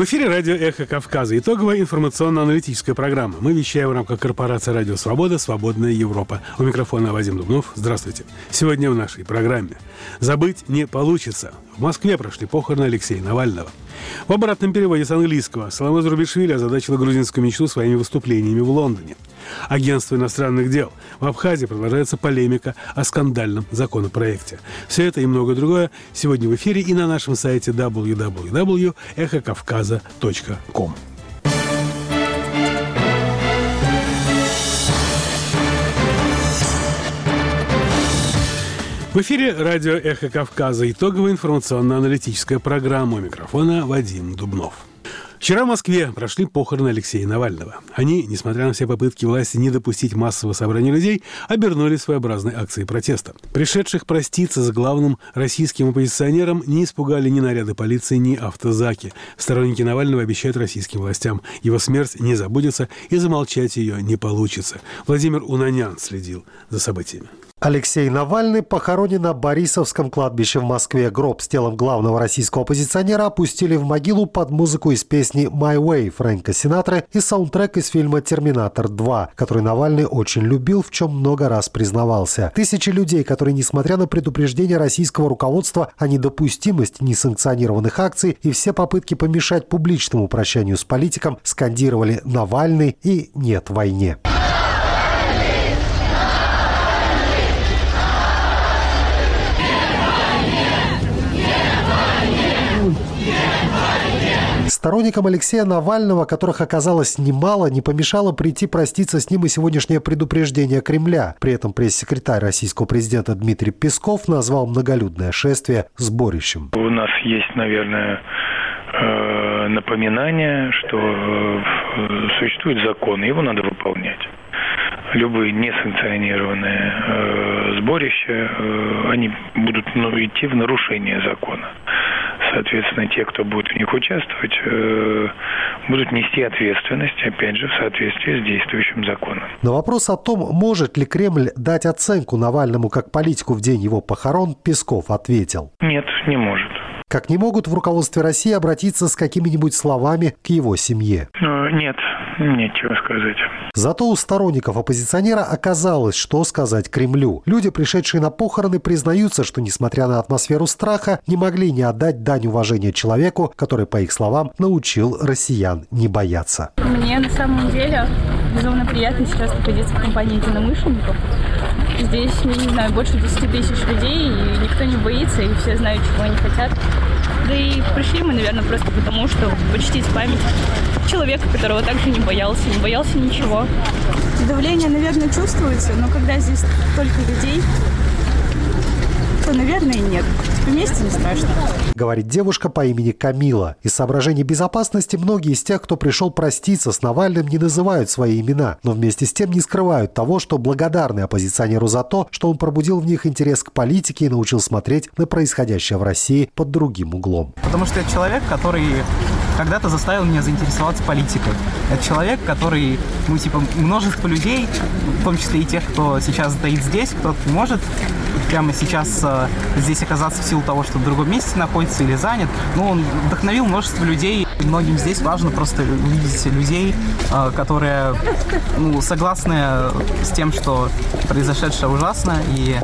В эфире радио «Эхо Кавказа». Итоговая информационно-аналитическая программа. Мы вещаем в рамках корпорации «Радио Свобода. Свободная Европа». У микрофона Вадим Дубнов. Здравствуйте. Сегодня в нашей программе. Забыть не получится. В Москве прошли похороны Алексея Навального. В обратном переводе с английского Саламе Зурбишвили озадачила грузинскую мечту своими выступлениями в Лондоне. Агентство иностранных дел. В Абхазии продолжается полемика о скандальном законопроекте. Все это и многое другое сегодня в эфире и на нашем сайте www.эхокавказа.ком. В эфире радио «Эхо Кавказа» итоговая информационно-аналитическая программа. У микрофона Вадим Дубнов. Вчера в Москве прошли похороны Алексея Навального. Они, несмотря на все попытки власти не допустить массового собрания людей, обернулись своеобразной акцией протеста. Пришедших проститься с главным российским оппозиционером не испугали ни наряды полиции, ни автозаки. Сторонники Навального обещают российским властям. Его смерть не забудется и замолчать ее не получится. Владимир Унанян следил за событиями. Алексей Навальный похоронен на Борисовском кладбище в Москве. Гроб с телом главного российского оппозиционера опустили в могилу под музыку из песни «My Way» Фрэнка Синатры и саундтрек из фильма «Терминатор 2», который Навальный очень любил, в чем много раз признавался. Тысячи людей, которые, несмотря на предупреждение российского руководства о недопустимости несанкционированных акций и все попытки помешать публичному прощанию с политиком, скандировали «Навальный» и «Нет войне». Сторонникам Алексея Навального, которых оказалось немало, не помешало прийти проститься с ним и сегодняшнее предупреждение Кремля. При этом пресс-секретарь российского президента Дмитрий Песков назвал многолюдное шествие сборищем. У нас есть, наверное, э, напоминание, что э, существует закон, его надо выполнять любые несанкционированные э, сборища, они будут ну, идти в нарушение закона соответственно, те, кто будет в них участвовать, э, будут нести ответственность, опять же, в соответствии с действующим законом. На вопрос о том, может ли Кремль дать оценку Навальному как политику в день его похорон, Песков ответил. Нет, не может. Как не могут в руководстве России обратиться с какими-нибудь словами к его семье? Э, нет, нечего сказать. Зато у сторонников оппозиционера оказалось, что сказать Кремлю. Люди, пришедшие на похороны, признаются, что, несмотря на атмосферу страха, не могли не отдать дань уважения человеку, который, по их словам, научил россиян не бояться. Мне на самом деле безумно приятно сейчас находиться в компании единомышленников. Здесь, я не знаю, больше 10 тысяч людей, и никто не боится, и все знают, чего они хотят. Да и пришли мы, наверное, просто потому, что почтить память человека, которого также не боялся, не боялся ничего. Давление, наверное, чувствуется, но когда здесь столько людей, то, наверное, нет. Вместе не страшно. Говорит девушка по имени Камила. Из соображений безопасности многие из тех, кто пришел проститься с Навальным, не называют свои имена, но вместе с тем не скрывают того, что благодарны оппозиционеру за то, что он пробудил в них интерес к политике и научил смотреть на происходящее в России под другим углом. Потому что это человек, который когда-то заставил меня заинтересоваться политикой. Это человек, который, ну, типа, множество людей, в том числе и тех, кто сейчас стоит здесь, кто может прямо сейчас э, здесь оказаться в силу того, что в другом месте находится или занят. Ну, он вдохновил множество людей. Многим здесь важно просто увидеть людей, э, которые ну, согласны с тем, что произошедшее ужасно, и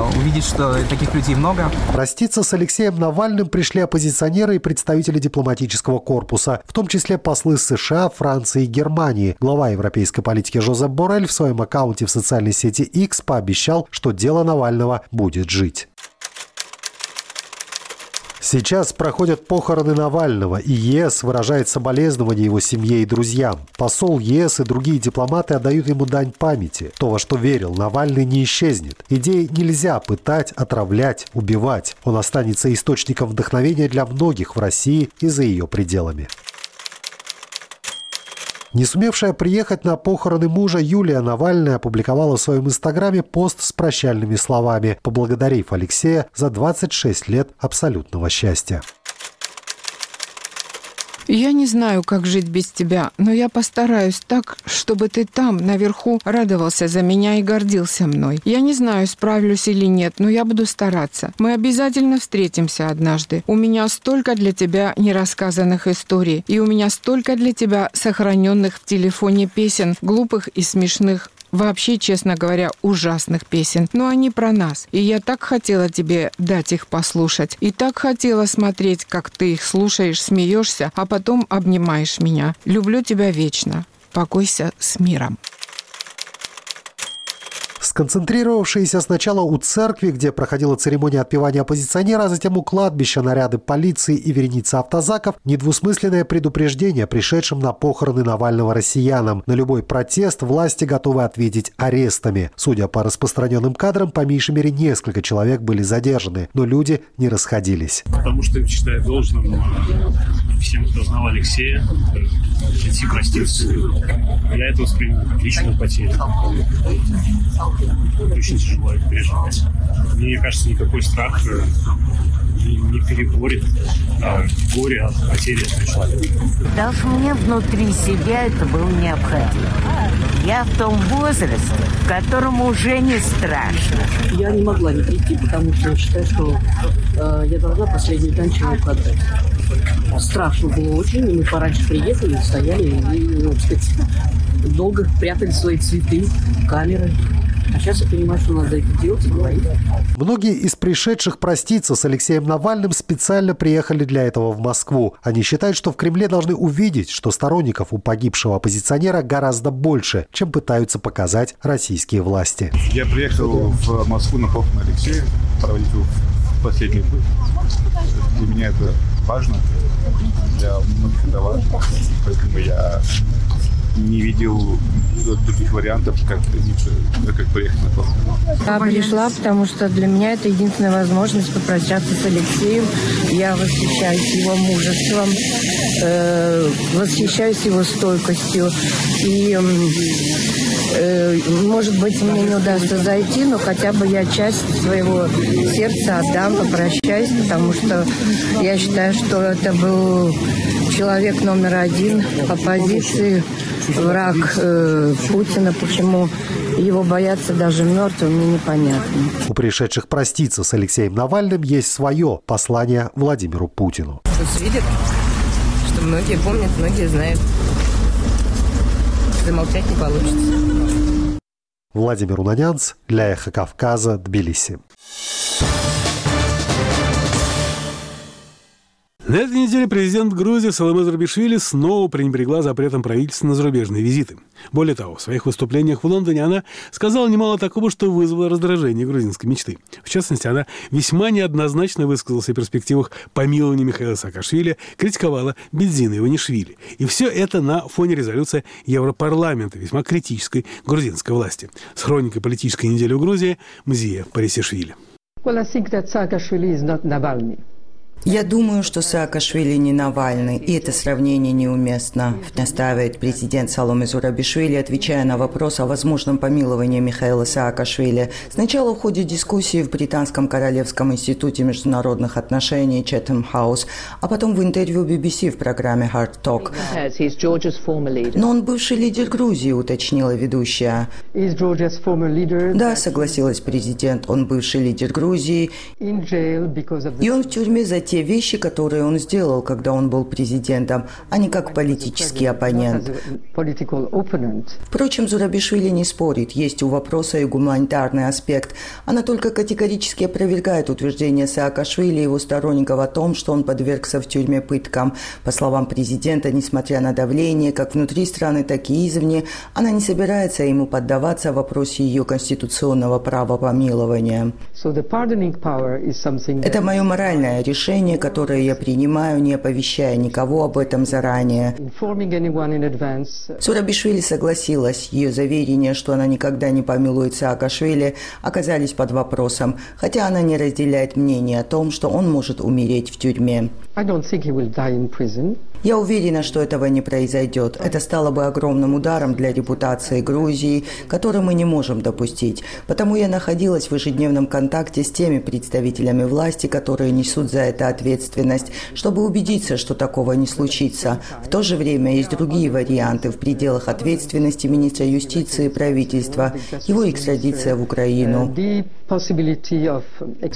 увидеть, что таких людей много. Проститься с Алексеем Навальным пришли оппозиционеры и представители дипломатического корпуса, в том числе послы США, Франции и Германии. Глава европейской политики Жозеп Борель в своем аккаунте в социальной сети X пообещал, что дело Навального будет жить. Сейчас проходят похороны Навального, и ЕС выражает соболезнования его семье и друзьям. Посол ЕС и другие дипломаты отдают ему дань памяти. То, во что верил, Навальный не исчезнет. Идеи нельзя пытать, отравлять, убивать. Он останется источником вдохновения для многих в России и за ее пределами. Не сумевшая приехать на похороны мужа Юлия Навальная опубликовала в своем инстаграме пост с прощальными словами, поблагодарив Алексея за 26 лет абсолютного счастья. Я не знаю, как жить без тебя, но я постараюсь так, чтобы ты там, наверху, радовался за меня и гордился мной. Я не знаю, справлюсь или нет, но я буду стараться. Мы обязательно встретимся однажды. У меня столько для тебя нерассказанных историй, и у меня столько для тебя сохраненных в телефоне песен, глупых и смешных, вообще, честно говоря, ужасных песен. Но они про нас. И я так хотела тебе дать их послушать. И так хотела смотреть, как ты их слушаешь, смеешься, а потом обнимаешь меня. Люблю тебя вечно. Покойся с миром сконцентрировавшиеся сначала у церкви, где проходила церемония отпевания оппозиционера, а затем у кладбища наряды полиции и вереница автозаков, недвусмысленное предупреждение пришедшим на похороны Навального россиянам. На любой протест власти готовы ответить арестами. Судя по распространенным кадрам, по меньшей мере несколько человек были задержаны, но люди не расходились. Потому что считаю должным всем, кто знал Алексея, идти проститься. Я это воспринял как личную потерю очень тяжело это переживать. Мне кажется, никакой страх э, не переборет а, горе от потери этого человека. Даже мне внутри себя это было необходимо. Я в том возрасте, в котором уже не страшно. Я не могла не прийти, потому что считаю, что э, я должна последнюю танчину подать. Страшно было очень, и мы пораньше приехали, стояли и, ну, сказать, долго прятали свои цветы, камеры. А сейчас я понимаю, что надо это делать и Многие из пришедших проститься с Алексеем Навальным специально приехали для этого в Москву. Они считают, что в Кремле должны увидеть, что сторонников у погибшего оппозиционера гораздо больше, чем пытаются показать российские власти. Я приехал в Москву на похороны Алексея, проводить его в последний путь. Для меня это важно, для многих это важно, поэтому я не видел других вариантов, как, как поехать на то. Я пришла, потому что для меня это единственная возможность попрощаться с Алексеем. Я восхищаюсь его мужеством, э, восхищаюсь его стойкостью. И, э, может быть, мне не удастся зайти, но хотя бы я часть своего сердца отдам, попрощаюсь, потому что я считаю, что это был человек номер один оппозиции, враг э, Путина. Почему его боятся даже мертвым, мне непонятно. У пришедших проститься с Алексеем Навальным есть свое послание Владимиру Путину. Пусть видят, что многие помнят, многие знают. Замолчать не получится. Владимир Унанянц для «Эхо Кавказа», Тбилиси. На этой неделе президент Грузии Саламе Зарбишвили снова пренебрегла запретом правительства на зарубежные визиты. Более того, в своих выступлениях в Лондоне она сказала немало такого, что вызвало раздражение грузинской мечты. В частности, она весьма неоднозначно высказалась о перспективах помилования Михаила Саакашвили, критиковала Бензина Иванишвили. И все это на фоне резолюции Европарламента, весьма критической грузинской власти. С хроникой политической недели в Грузии Мзия Парисишвили. Well, I think that Saakashvili is not Navalny. Я думаю, что Саакашвили не Навальный, и это сравнение неуместно, настаивает президент Саломе Зурабишвили, отвечая на вопрос о возможном помиловании Михаила Саакашвили. Сначала в ходе дискуссии в Британском Королевском институте международных отношений Четем Хаус, а потом в интервью BBC в программе Hard Talk. Но он бывший лидер Грузии, уточнила ведущая. Да, согласилась президент, он бывший лидер Грузии, и он в тюрьме за те вещи, которые он сделал, когда он был президентом, а не как политический оппонент. Впрочем, Зурабишвили не спорит, есть у вопроса и гуманитарный аспект. Она только категорически опровергает утверждение Саакашвили и его сторонников о том, что он подвергся в тюрьме пыткам. По словам президента, несмотря на давление как внутри страны, так и извне, она не собирается ему поддаваться в вопросе ее конституционного права помилования. Это мое моральное решение, решение, которое я принимаю, не оповещая никого об этом заранее. Сурабишвили согласилась. Ее заверения, что она никогда не помилует Саакашвили, оказались под вопросом, хотя она не разделяет мнение о том, что он может умереть в тюрьме. Я уверена, что этого не произойдет. Это стало бы огромным ударом для репутации Грузии, который мы не можем допустить. Потому я находилась в ежедневном контакте с теми представителями власти, которые несут за это ответственность, чтобы убедиться, что такого не случится. В то же время есть другие варианты в пределах ответственности министра юстиции и правительства. Его экстрадиция в Украину.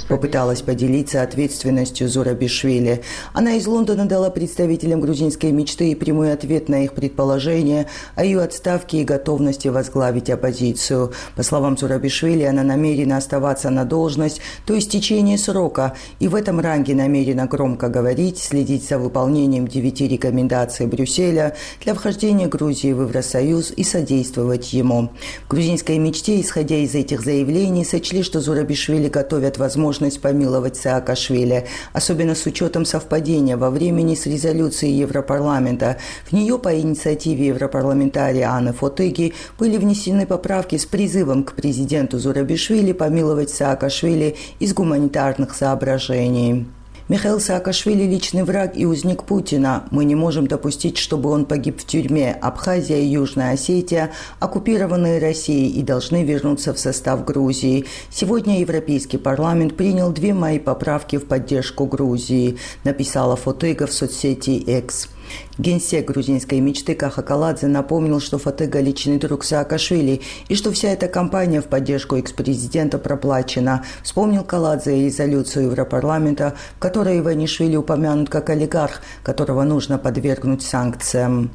Попыталась поделиться ответственностью Зурабишвили. Она из Лондона дала представителям грузинской мечты и прямой ответ на их предположения о ее отставке и готовности возглавить оппозицию. По словам Зурабишвили, она намерена оставаться на должность до истечения срока и в этом ранге намерена громко говорить, следить за выполнением девяти рекомендаций Брюсселя для вхождения Грузии в Евросоюз и содействовать ему. В грузинской мечте, исходя из этих заявлений, сочли, что Зурабишвили готовят возможность помиловать Саакашвили, особенно с учетом совпадения во времени с резолюцией Европарламента. В нее по инициативе европарламентария Анны Фотыги были внесены поправки с призывом к президенту Зурабишвили помиловать Саакашвили из гуманитарных соображений. Михаил Саакашвили – личный враг и узник Путина. Мы не можем допустить, чтобы он погиб в тюрьме. Абхазия и Южная Осетия оккупированные Россией и должны вернуться в состав Грузии. Сегодня Европейский парламент принял две мои поправки в поддержку Грузии, написала Фотыга в соцсети X. Генсек грузинской мечты Каха Каладзе напомнил, что Фатыга – личный друг Саакашвили и что вся эта кампания в поддержку экс-президента проплачена. Вспомнил Каладзе резолюцию Европарламента, в которой Иванишвили упомянут как олигарх, которого нужно подвергнуть санкциям.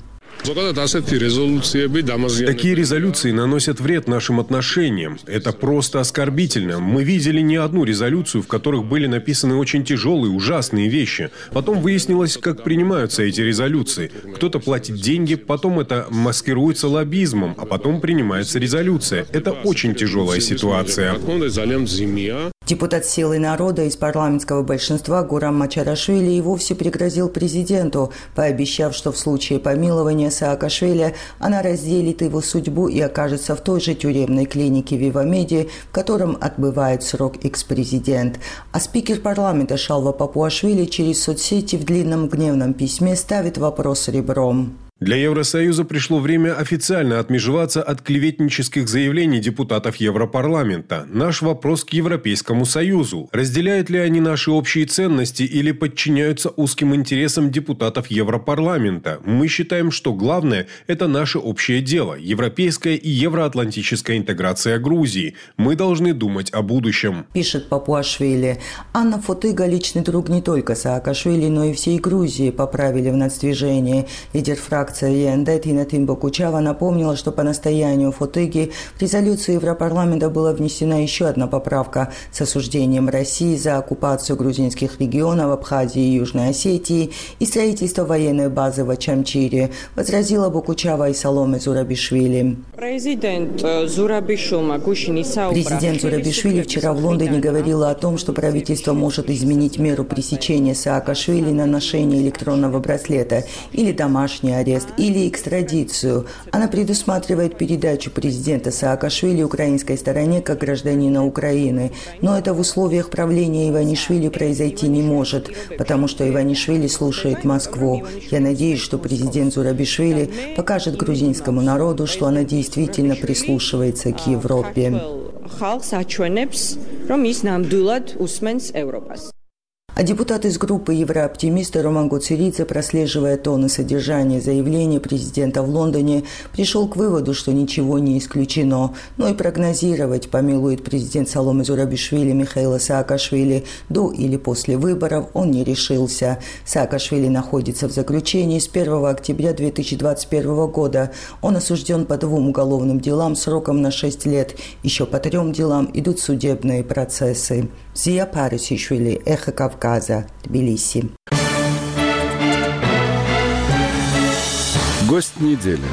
Такие резолюции наносят вред нашим отношениям. Это просто оскорбительно. Мы видели не одну резолюцию, в которых были написаны очень тяжелые, ужасные вещи. Потом выяснилось, как принимаются эти резолюции. Кто-то платит деньги, потом это маскируется лоббизмом, а потом принимается резолюция. Это очень тяжелая ситуация. Депутат «Силы народа» из парламентского большинства Гурам Мачарашвили и вовсе пригрозил президенту, пообещав, что в случае помилования Саакашвили она разделит его судьбу и окажется в той же тюремной клинике Вивамеди, в котором отбывает срок экс-президент. А спикер парламента Шалва Папуашвили через соцсети в длинном гневном письме ставит вопрос ребром. Для Евросоюза пришло время официально отмежеваться от клеветнических заявлений депутатов Европарламента. Наш вопрос к Европейскому Союзу. Разделяют ли они наши общие ценности или подчиняются узким интересам депутатов Европарламента? Мы считаем, что главное – это наше общее дело – европейская и евроатлантическая интеграция Грузии. Мы должны думать о будущем. Пишет Папуашвили. Анна Фотыга – личный друг не только Саакашвили, но и всей Грузии, поправили в нацдвижении. Лидер фракции фракция ЕНД Тина Тимбакучава напомнила, что по настоянию Фотыги в резолюцию Европарламента была внесена еще одна поправка с осуждением России за оккупацию грузинских регионов Абхазии и Южной Осетии и строительство военной базы в Ачамчире, возразила Бакучава и Саломе Зурабишвили. Президент Зурабишвили вчера в Лондоне говорила о том, что правительство может изменить меру пресечения Саакашвили на ношение электронного браслета или домашний арест арест или экстрадицию. Она предусматривает передачу президента Саакашвили украинской стороне как гражданина Украины. Но это в условиях правления Иванишвили произойти не может, потому что Иванишвили слушает Москву. Я надеюсь, что президент Зурабишвили покажет грузинскому народу, что она действительно прислушивается к Европе. А депутат из группы «Еврооптимисты» Роман Гуцеридзе, прослеживая тон и содержание заявления президента в Лондоне, пришел к выводу, что ничего не исключено. Но и прогнозировать, помилует президент Саломы Зурабишвили Михаила Саакашвили до или после выборов, он не решился. Саакашвили находится в заключении с 1 октября 2021 года. Он осужден по двум уголовным делам сроком на 6 лет. Еще по трем делам идут судебные процессы. Зия Парисишвили, Эхо Кавказа, Тбилиси. Гость недели.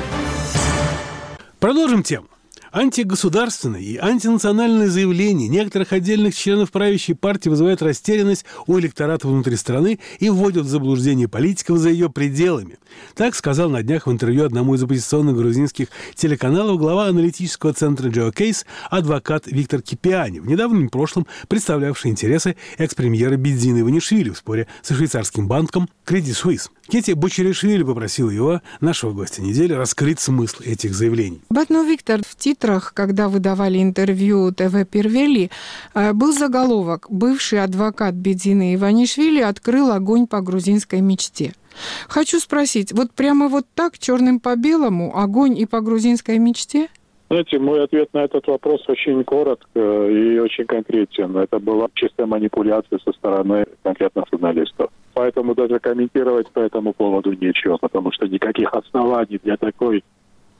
Продолжим тему. Антигосударственные и антинациональные заявления некоторых отдельных членов правящей партии вызывают растерянность у электората внутри страны и вводят в заблуждение политиков за ее пределами. Так сказал на днях в интервью одному из оппозиционных грузинских телеканалов глава аналитического центра Кейс адвокат Виктор Кипиани, в недавнем прошлом представлявший интересы экс-премьера Бедзина Иванишвили в споре со швейцарским банком Credit Suisse. Кити Бочеришвили попросила его, нашего гостя недели, раскрыть смысл этих заявлений. Батно Виктор, в титрах, когда вы давали интервью ТВ Первели, э, был заголовок «Бывший адвокат Бедзины Иванишвили открыл огонь по грузинской мечте». Хочу спросить, вот прямо вот так, черным по белому, огонь и по грузинской мечте? Знаете, мой ответ на этот вопрос очень коротко и очень конкретен. Это была чистая манипуляция со стороны конкретных журналистов. Поэтому даже комментировать по этому поводу нечего, потому что никаких оснований для такой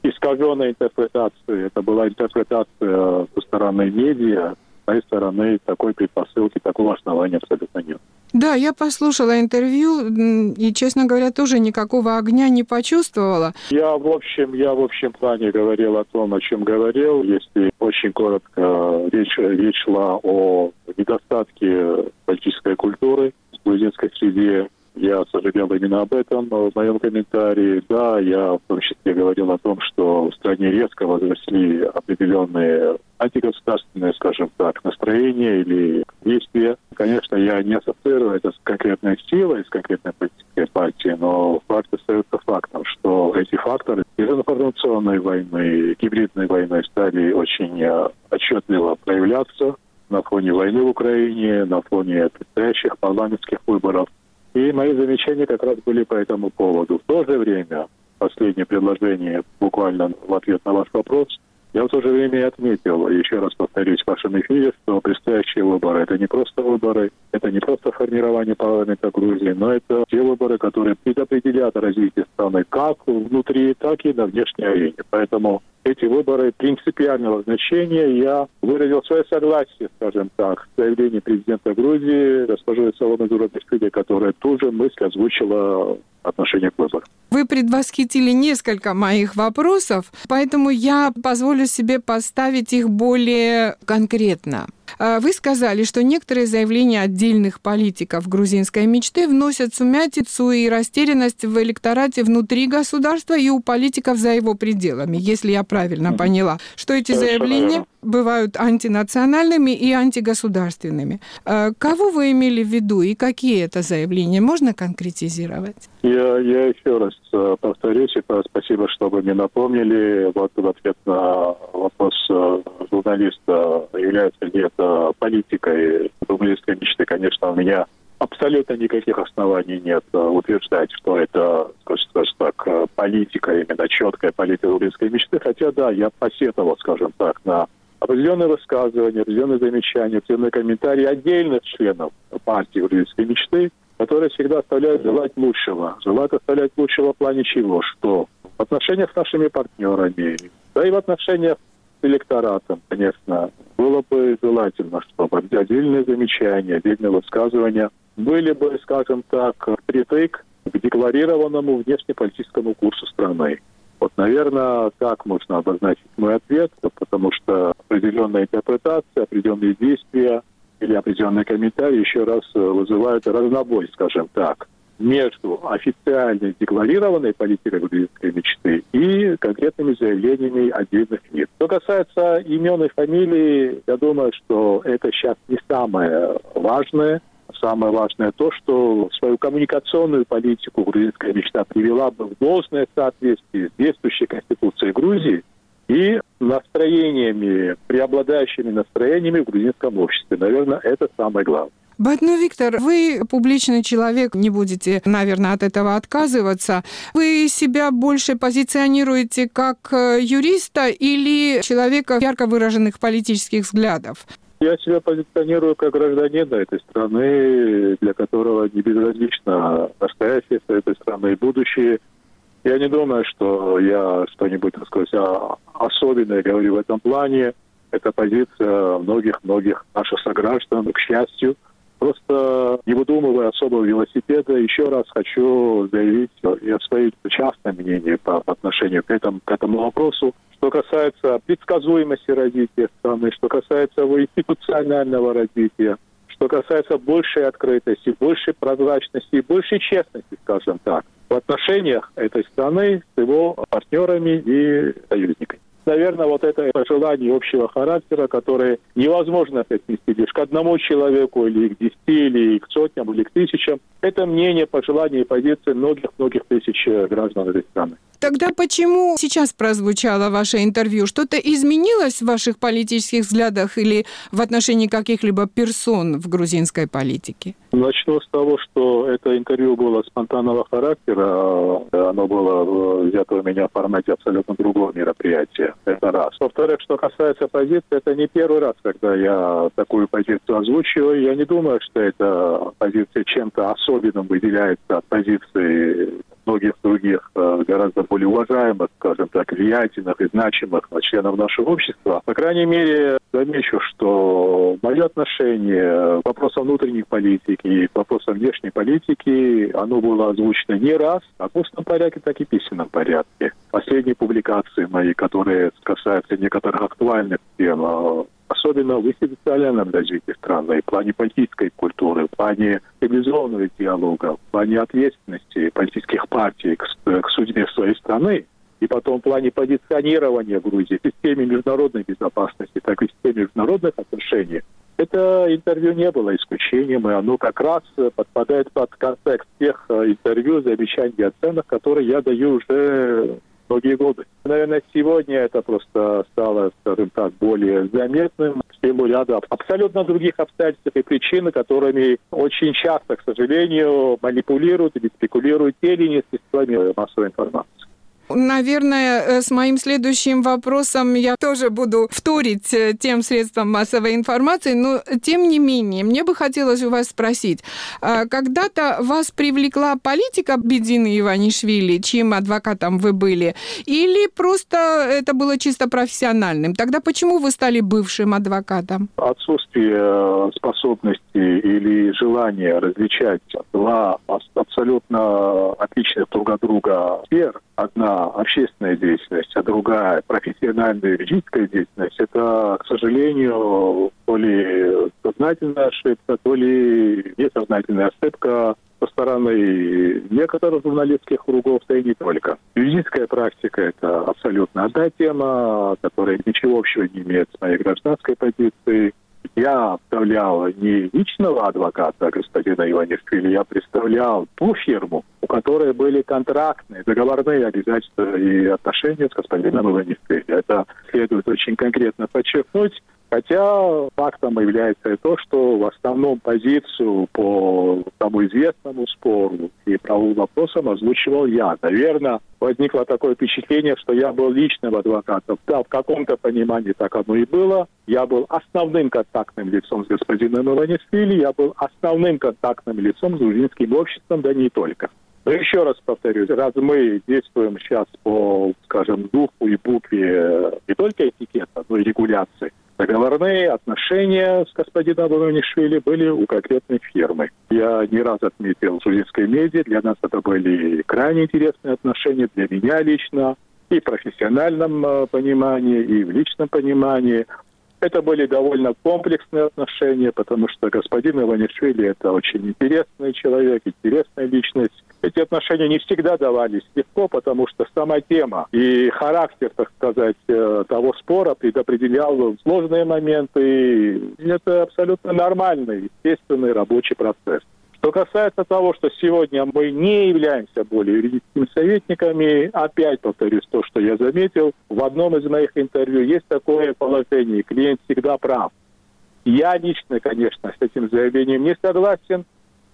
искаженной интерпретации. Это была интерпретация со стороны медиа, с моей стороны такой предпосылки, такого основания абсолютно нет. Да, я послушала интервью и, честно говоря, тоже никакого огня не почувствовала. Я в общем, я в общем плане говорил о том, о чем говорил. Если очень коротко, речь, речь шла о недостатке политической культуры грузинской среде, я сожалел именно об этом в моем комментарии. Да, я в том числе говорил о том, что в стране резко возросли определенные антигосударственные, скажем так, настроения или действия. Конечно, я не ассоциирую это с конкретной силой, с конкретной политической партией, но факт остается фактом, что эти факторы из информационной войны, гибридной войны стали очень э, отчетливо проявляться на фоне войны в Украине, на фоне предстоящих парламентских выборов. И мои замечания как раз были по этому поводу. В то же время, последнее предложение буквально в ответ на ваш вопрос, я в то же время и отметил, еще раз повторюсь в вашем эфире, что предстоящие выборы – это не просто выборы, это не просто формирование парламента Грузии, но это те выборы, которые предопределят развитие страны как внутри, так и на внешней арене. Поэтому эти выборы принципиального значения. Я выразил свое согласие, скажем так, с заявлением президента Грузии, госпожи Соломы Зурабишвили, которая тут же мысль озвучила отношение к выборам. Вы предвосхитили несколько моих вопросов, поэтому я позволю себе поставить их более конкретно. А, вы сказали, что некоторые заявления отдельных политиков грузинской мечты вносят сумятицу и растерянность в электорате внутри государства и у политиков за его пределами, если я правильно поняла, что эти заявления бывают антинациональными и антигосударственными. А, кого вы имели в виду и какие это заявления? Можно конкретизировать? Я, я еще раз э, повторюсь, и спасибо, что вы мне напомнили. Вот в ответ на вопрос э, журналиста, является ли это политикой рублевской мечты, конечно, у меня абсолютно никаких оснований нет э, утверждать, что это, скажем так, политика, именно четкая политика рублевской мечты. Хотя, да, я посетовал, скажем так, на определенные высказывания, определенные замечания, определенные комментарии отдельных членов партии рублевской мечты, которые всегда оставляют желать лучшего. Желают оставлять лучшего в плане чего? Что в отношениях с нашими партнерами, да и в отношениях с электоратом, конечно, было бы желательно, чтобы отдельные замечания, отдельные высказывания были бы, скажем так, притык к декларированному внешнеполитическому курсу страны. Вот, наверное, так можно обозначить мой ответ, потому что определенная интерпретация, определенные действия или определенные комментарии еще раз вызывают разнобой, скажем так между официально декларированной политикой грузинской мечты и конкретными заявлениями отдельных лиц. Что касается имен и фамилий, я думаю, что это сейчас не самое важное. Самое важное то, что свою коммуникационную политику грузинская мечта привела бы в должное соответствие с действующей Конституцией Грузии и настроениями, преобладающими настроениями в грузинском обществе. Наверное, это самое главное. Бат, ну, Виктор, вы публичный человек, не будете, наверное, от этого отказываться. Вы себя больше позиционируете как э, юриста или человека ярко выраженных политических взглядов? Я себя позиционирую как гражданина этой страны, для которого не безразлично настоящее этой страны и будущее. Я не думаю, что я что-нибудь, так сказать, особенное говорю в этом плане. Это позиция многих-многих наших сограждан, к счастью, Просто не выдумывая особого велосипеда, еще раз хочу заявить и о своем частном мнении по, по отношению к этому, к этому вопросу. Что касается предсказуемости развития страны, что касается его институционального развития, что касается большей открытости, большей прозрачности, большей честности, скажем так, в отношениях этой страны с его партнерами и союзниками наверное, вот это пожелание общего характера, которое невозможно отнести лишь к одному человеку, или к десяти, или к сотням, или к тысячам. Это мнение, пожелание и позиции многих-многих тысяч граждан этой страны. Тогда почему сейчас прозвучало ваше интервью? Что-то изменилось в ваших политических взглядах или в отношении каких-либо персон в грузинской политике? Начну с того, что это интервью было спонтанного характера. Оно было взято у меня в формате абсолютно другого мероприятия. Это раз. Во-вторых, что касается позиции, это не первый раз, когда я такую позицию озвучиваю. Я не думаю, что эта позиция чем-то особенным выделяется от позиции многих других э, гораздо более уважаемых, скажем так, влиятельных и значимых членов нашего общества. По крайней мере, замечу, что мое отношение к вопросам внутренней политики и к вопросам внешней политики, оно было озвучено не раз, как в устном порядке, так и в письменном порядке. Последние публикации мои, которые касаются некоторых актуальных тем, э, особенно в институциональном развитии страны, в плане политической культуры, в плане цивилизованного диалога, в плане ответственности политических партий к, к судьбе своей страны, и потом в плане позиционирования Грузии в системе международной безопасности, так и в системе международных отношений, это интервью не было исключением, и оно как раз подпадает под контекст тех э, интервью, замечаний и оценок, которые я даю уже многие годы. Наверное, сегодня это просто стало, скажем так, более заметным в силу ряда абсолютно других обстоятельств и причин, которыми очень часто, к сожалению, манипулируют или спекулируют те или иные средствами массовой информации. Наверное, э, с моим следующим вопросом я тоже буду вторить э, тем средствам массовой информации, но тем не менее, мне бы хотелось у вас спросить, а когда-то вас привлекла политика Бедины Иванишвили, чьим адвокатом вы были, или просто это было чисто профессиональным? Тогда почему вы стали бывшим адвокатом? Отсутствие э, способности или желания различать два абсолютно отличных друг от друга сфер, одна общественная деятельность, а другая профессиональная юридическая деятельность, это, к сожалению, то ли сознательная ошибка, то ли несознательная ошибка со стороны некоторых журналистских кругов, да и не только. Юридическая практика – это абсолютно одна тема, которая ничего общего не имеет с моей гражданской позицией. Я представлял не личного адвоката господина Иванишвили, я представлял ту фирму, у которой были контрактные, договорные обязательства и отношения с господином Иванишвили. Это следует очень конкретно подчеркнуть. Хотя фактом является и то, что в основном позицию по тому известному спору и правовым вопросам озвучивал я. Наверное, возникло такое впечатление, что я был личным адвокатом. Да, в каком-то понимании так оно и было. Я был основным контактным лицом с господином Иванишвили, я был основным контактным лицом с грузинским обществом, да не только. Но еще раз повторюсь, раз мы действуем сейчас по, скажем, духу и букве не только этикета, но и регуляции, Договорные отношения с господином Иванишвили были у конкретной фирмы. Я не раз отметил в грузинской медиа, для нас это были крайне интересные отношения, для меня лично, и в профессиональном э, понимании, и в личном понимании. Это были довольно комплексные отношения, потому что господин Иванишвили – это очень интересный человек, интересная личность. Эти отношения не всегда давались легко, потому что сама тема и характер, так сказать, э, того спора предопределял сложные моменты. И это абсолютно нормальный, естественный рабочий процесс. Что касается того, что сегодня мы не являемся более юридическими советниками, опять повторюсь то, что я заметил, в одном из моих интервью есть такое положение, клиент всегда прав. Я лично, конечно, с этим заявлением не согласен,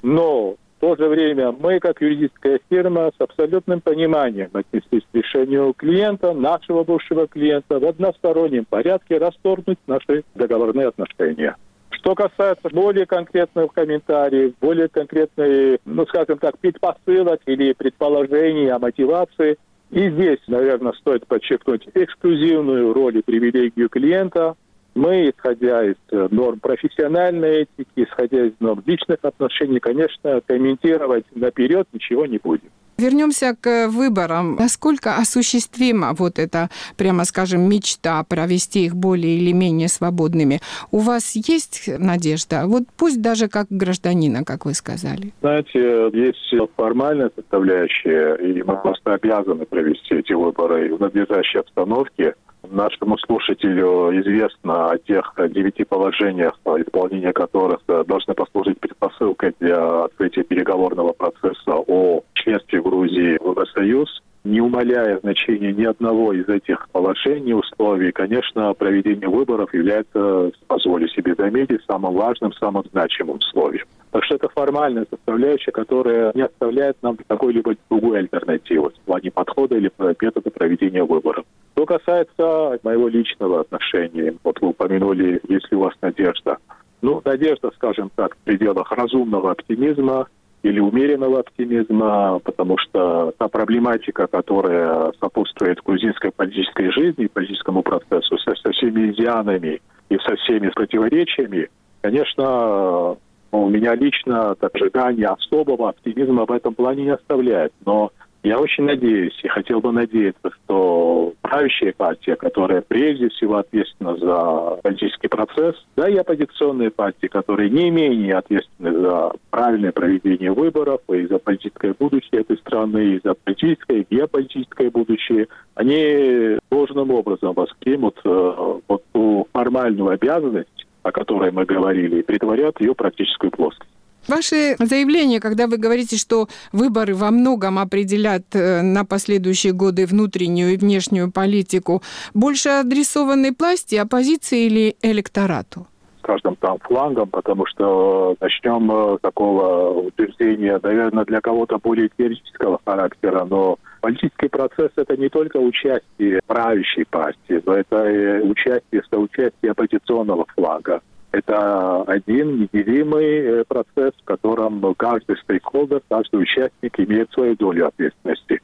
но в то же время мы, как юридическая фирма, с абсолютным пониманием отнеслись к решению клиента, нашего бывшего клиента, в одностороннем порядке расторгнуть наши договорные отношения. Что касается более конкретных комментариев, более конкретных, ну, скажем так, предпосылок или предположений о мотивации, и здесь, наверное, стоит подчеркнуть эксклюзивную роль и привилегию клиента. Мы, исходя из э, норм профессиональной этики, исходя из норм личных отношений, конечно, комментировать наперед ничего не будем. Вернемся к выборам. Насколько осуществима вот эта, прямо скажем, мечта провести их более или менее свободными? У вас есть надежда? Вот пусть даже как гражданина, как вы сказали. Знаете, есть формальная составляющая, и мы просто обязаны провести эти выборы в надлежащей обстановке. Нашему слушателю известно о тех девяти положениях, исполнение которых должны послужить предпосылкой для открытия переговорного процесса о членстве Грузии в Евросоюз. Не умаляя значения ни одного из этих положений, условий, конечно, проведение выборов является, позволю себе заметить, самым важным, самым значимым условием. Так что это формальная составляющая, которая не оставляет нам какой-либо другой альтернативы в плане подхода или метода проведения выборов. Что касается моего личного отношения, вот вы упомянули, есть ли у вас надежда. Ну, надежда, скажем так, в пределах разумного оптимизма или умеренного оптимизма, потому что та проблематика, которая сопутствует грузинской политической жизни, политическому процессу со, со всеми изъянами и со всеми противоречиями, конечно, у меня лично ожидание особого оптимизма в этом плане не оставляет. Но я очень надеюсь и хотел бы надеяться, что правящая партия, которая прежде всего ответственна за политический процесс, да и оппозиционные партии, которые не менее ответственны за правильное проведение выборов и за политическое будущее этой страны, и за политическое и геополитическое будущее, они должным образом воспримут э, вот ту формальную обязанность, о которой мы говорили, и притворят ее практическую плоскость. Ваши заявления, когда вы говорите, что выборы во многом определят э, на последующие годы внутреннюю и внешнюю политику, больше адресованы власти, оппозиции или электорату? каждым там флангом, потому что начнем с такого утверждения, наверное, для кого-то более теоретического характера, но политический процесс – это не только участие правящей партии, но это участие, соучастие оппозиционного флага. Это один неделимый э, процесс, в котором каждый стейкхолдер, каждый участник имеет свою долю ответственности.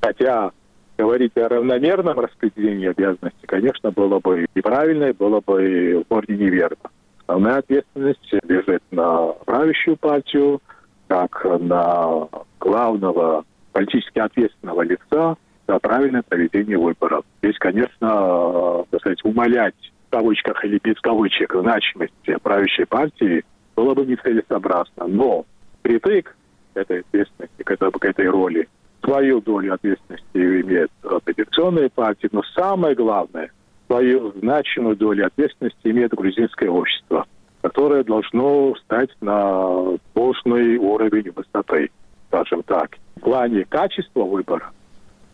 Хотя говорить о равномерном распределении обязанностей, конечно, было бы неправильно и было бы в корне неверно. Основная ответственность лежит на правящую партию, как на главного политически ответственного лица за правильное проведение выборов. Здесь, конечно, так сказать, умолять в кавычках или без кавычек значимости правящей партии было бы нецелесообразно. Но притык этой ответственности, к этой, к этой роли, свою долю ответственности имеет оппозиционные партии, но самое главное, свою значимую долю ответственности имеет грузинское общество, которое должно стать на должный уровень высоты, скажем так, в плане качества выбора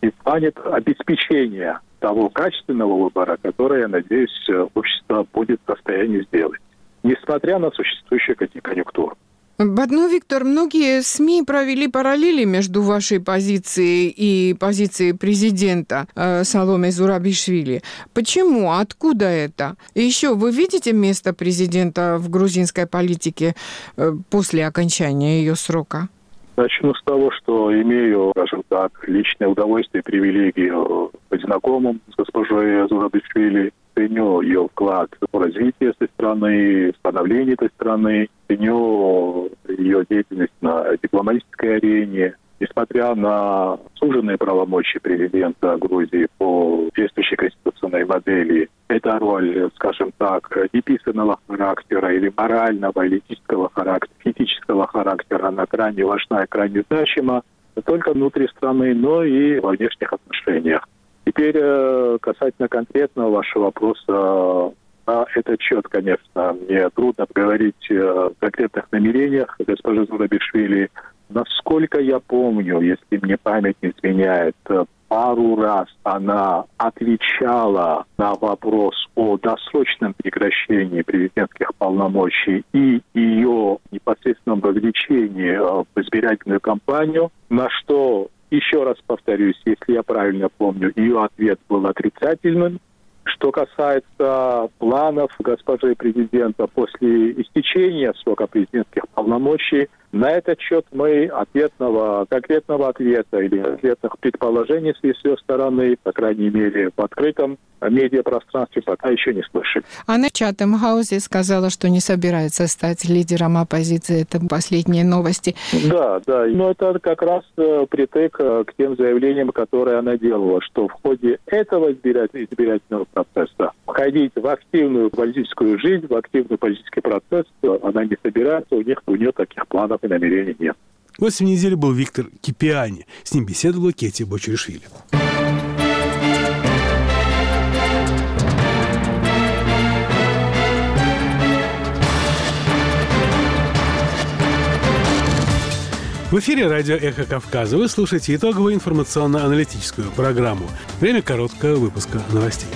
и в плане обеспечения того качественного выбора, который, я надеюсь, общество будет в состоянии сделать, несмотря на существующую конъюнктуру. Батну Виктор, многие СМИ провели параллели между вашей позицией и позицией президента э, Саломе Зурабишвили. Почему? Откуда это? И еще, вы видите место президента в грузинской политике э, после окончания ее срока? Начну с того, что имею, скажем так, личное удовольствие и привилегию быть знакомым с госпожой Зурабишвили. Ценю ее вклад в развитие этой страны, становление этой страны. Ценю ее деятельность на дипломатической арене несмотря на суженные правомочия президента Грузии по действующей конституционной модели, эта роль, скажем так, неписанного характера или морального, или этического характера, этического характера, она крайне важна и крайне значима не только внутри страны, но и во внешних отношениях. Теперь э, касательно конкретного вашего вопроса, на этот счет, конечно, мне трудно говорить о конкретных намерениях госпожи Зурабишвили, Насколько я помню, если мне память не изменяет, пару раз она отвечала на вопрос о досрочном прекращении президентских полномочий и ее непосредственном вовлечении в избирательную кампанию, на что, еще раз повторюсь, если я правильно помню, ее ответ был отрицательным, Что касается планов госпожи президента после истечения срока президентских полномочий, на этот счет мы ответного, конкретного ответа или ответных предположений с ее стороны, по крайней мере, в открытом медиапространстве пока еще не слышали. Она в Чатем-хаусе сказала, что не собирается стать лидером оппозиции. Это последние новости. Да, да. Но это как раз э, притык э, к тем заявлениям, которые она делала, что в ходе этого избирательного процесса входить в активную политическую жизнь, в активный политический процесс она не собирается, у них у нее таких планов и намерений нет. Гостем недели был Виктор Кипиани. С ним беседовала Кетти Бочеришвили. В эфире радио «Эхо Кавказа». Вы слушаете итоговую информационно-аналитическую программу. Время короткого выпуска новостей.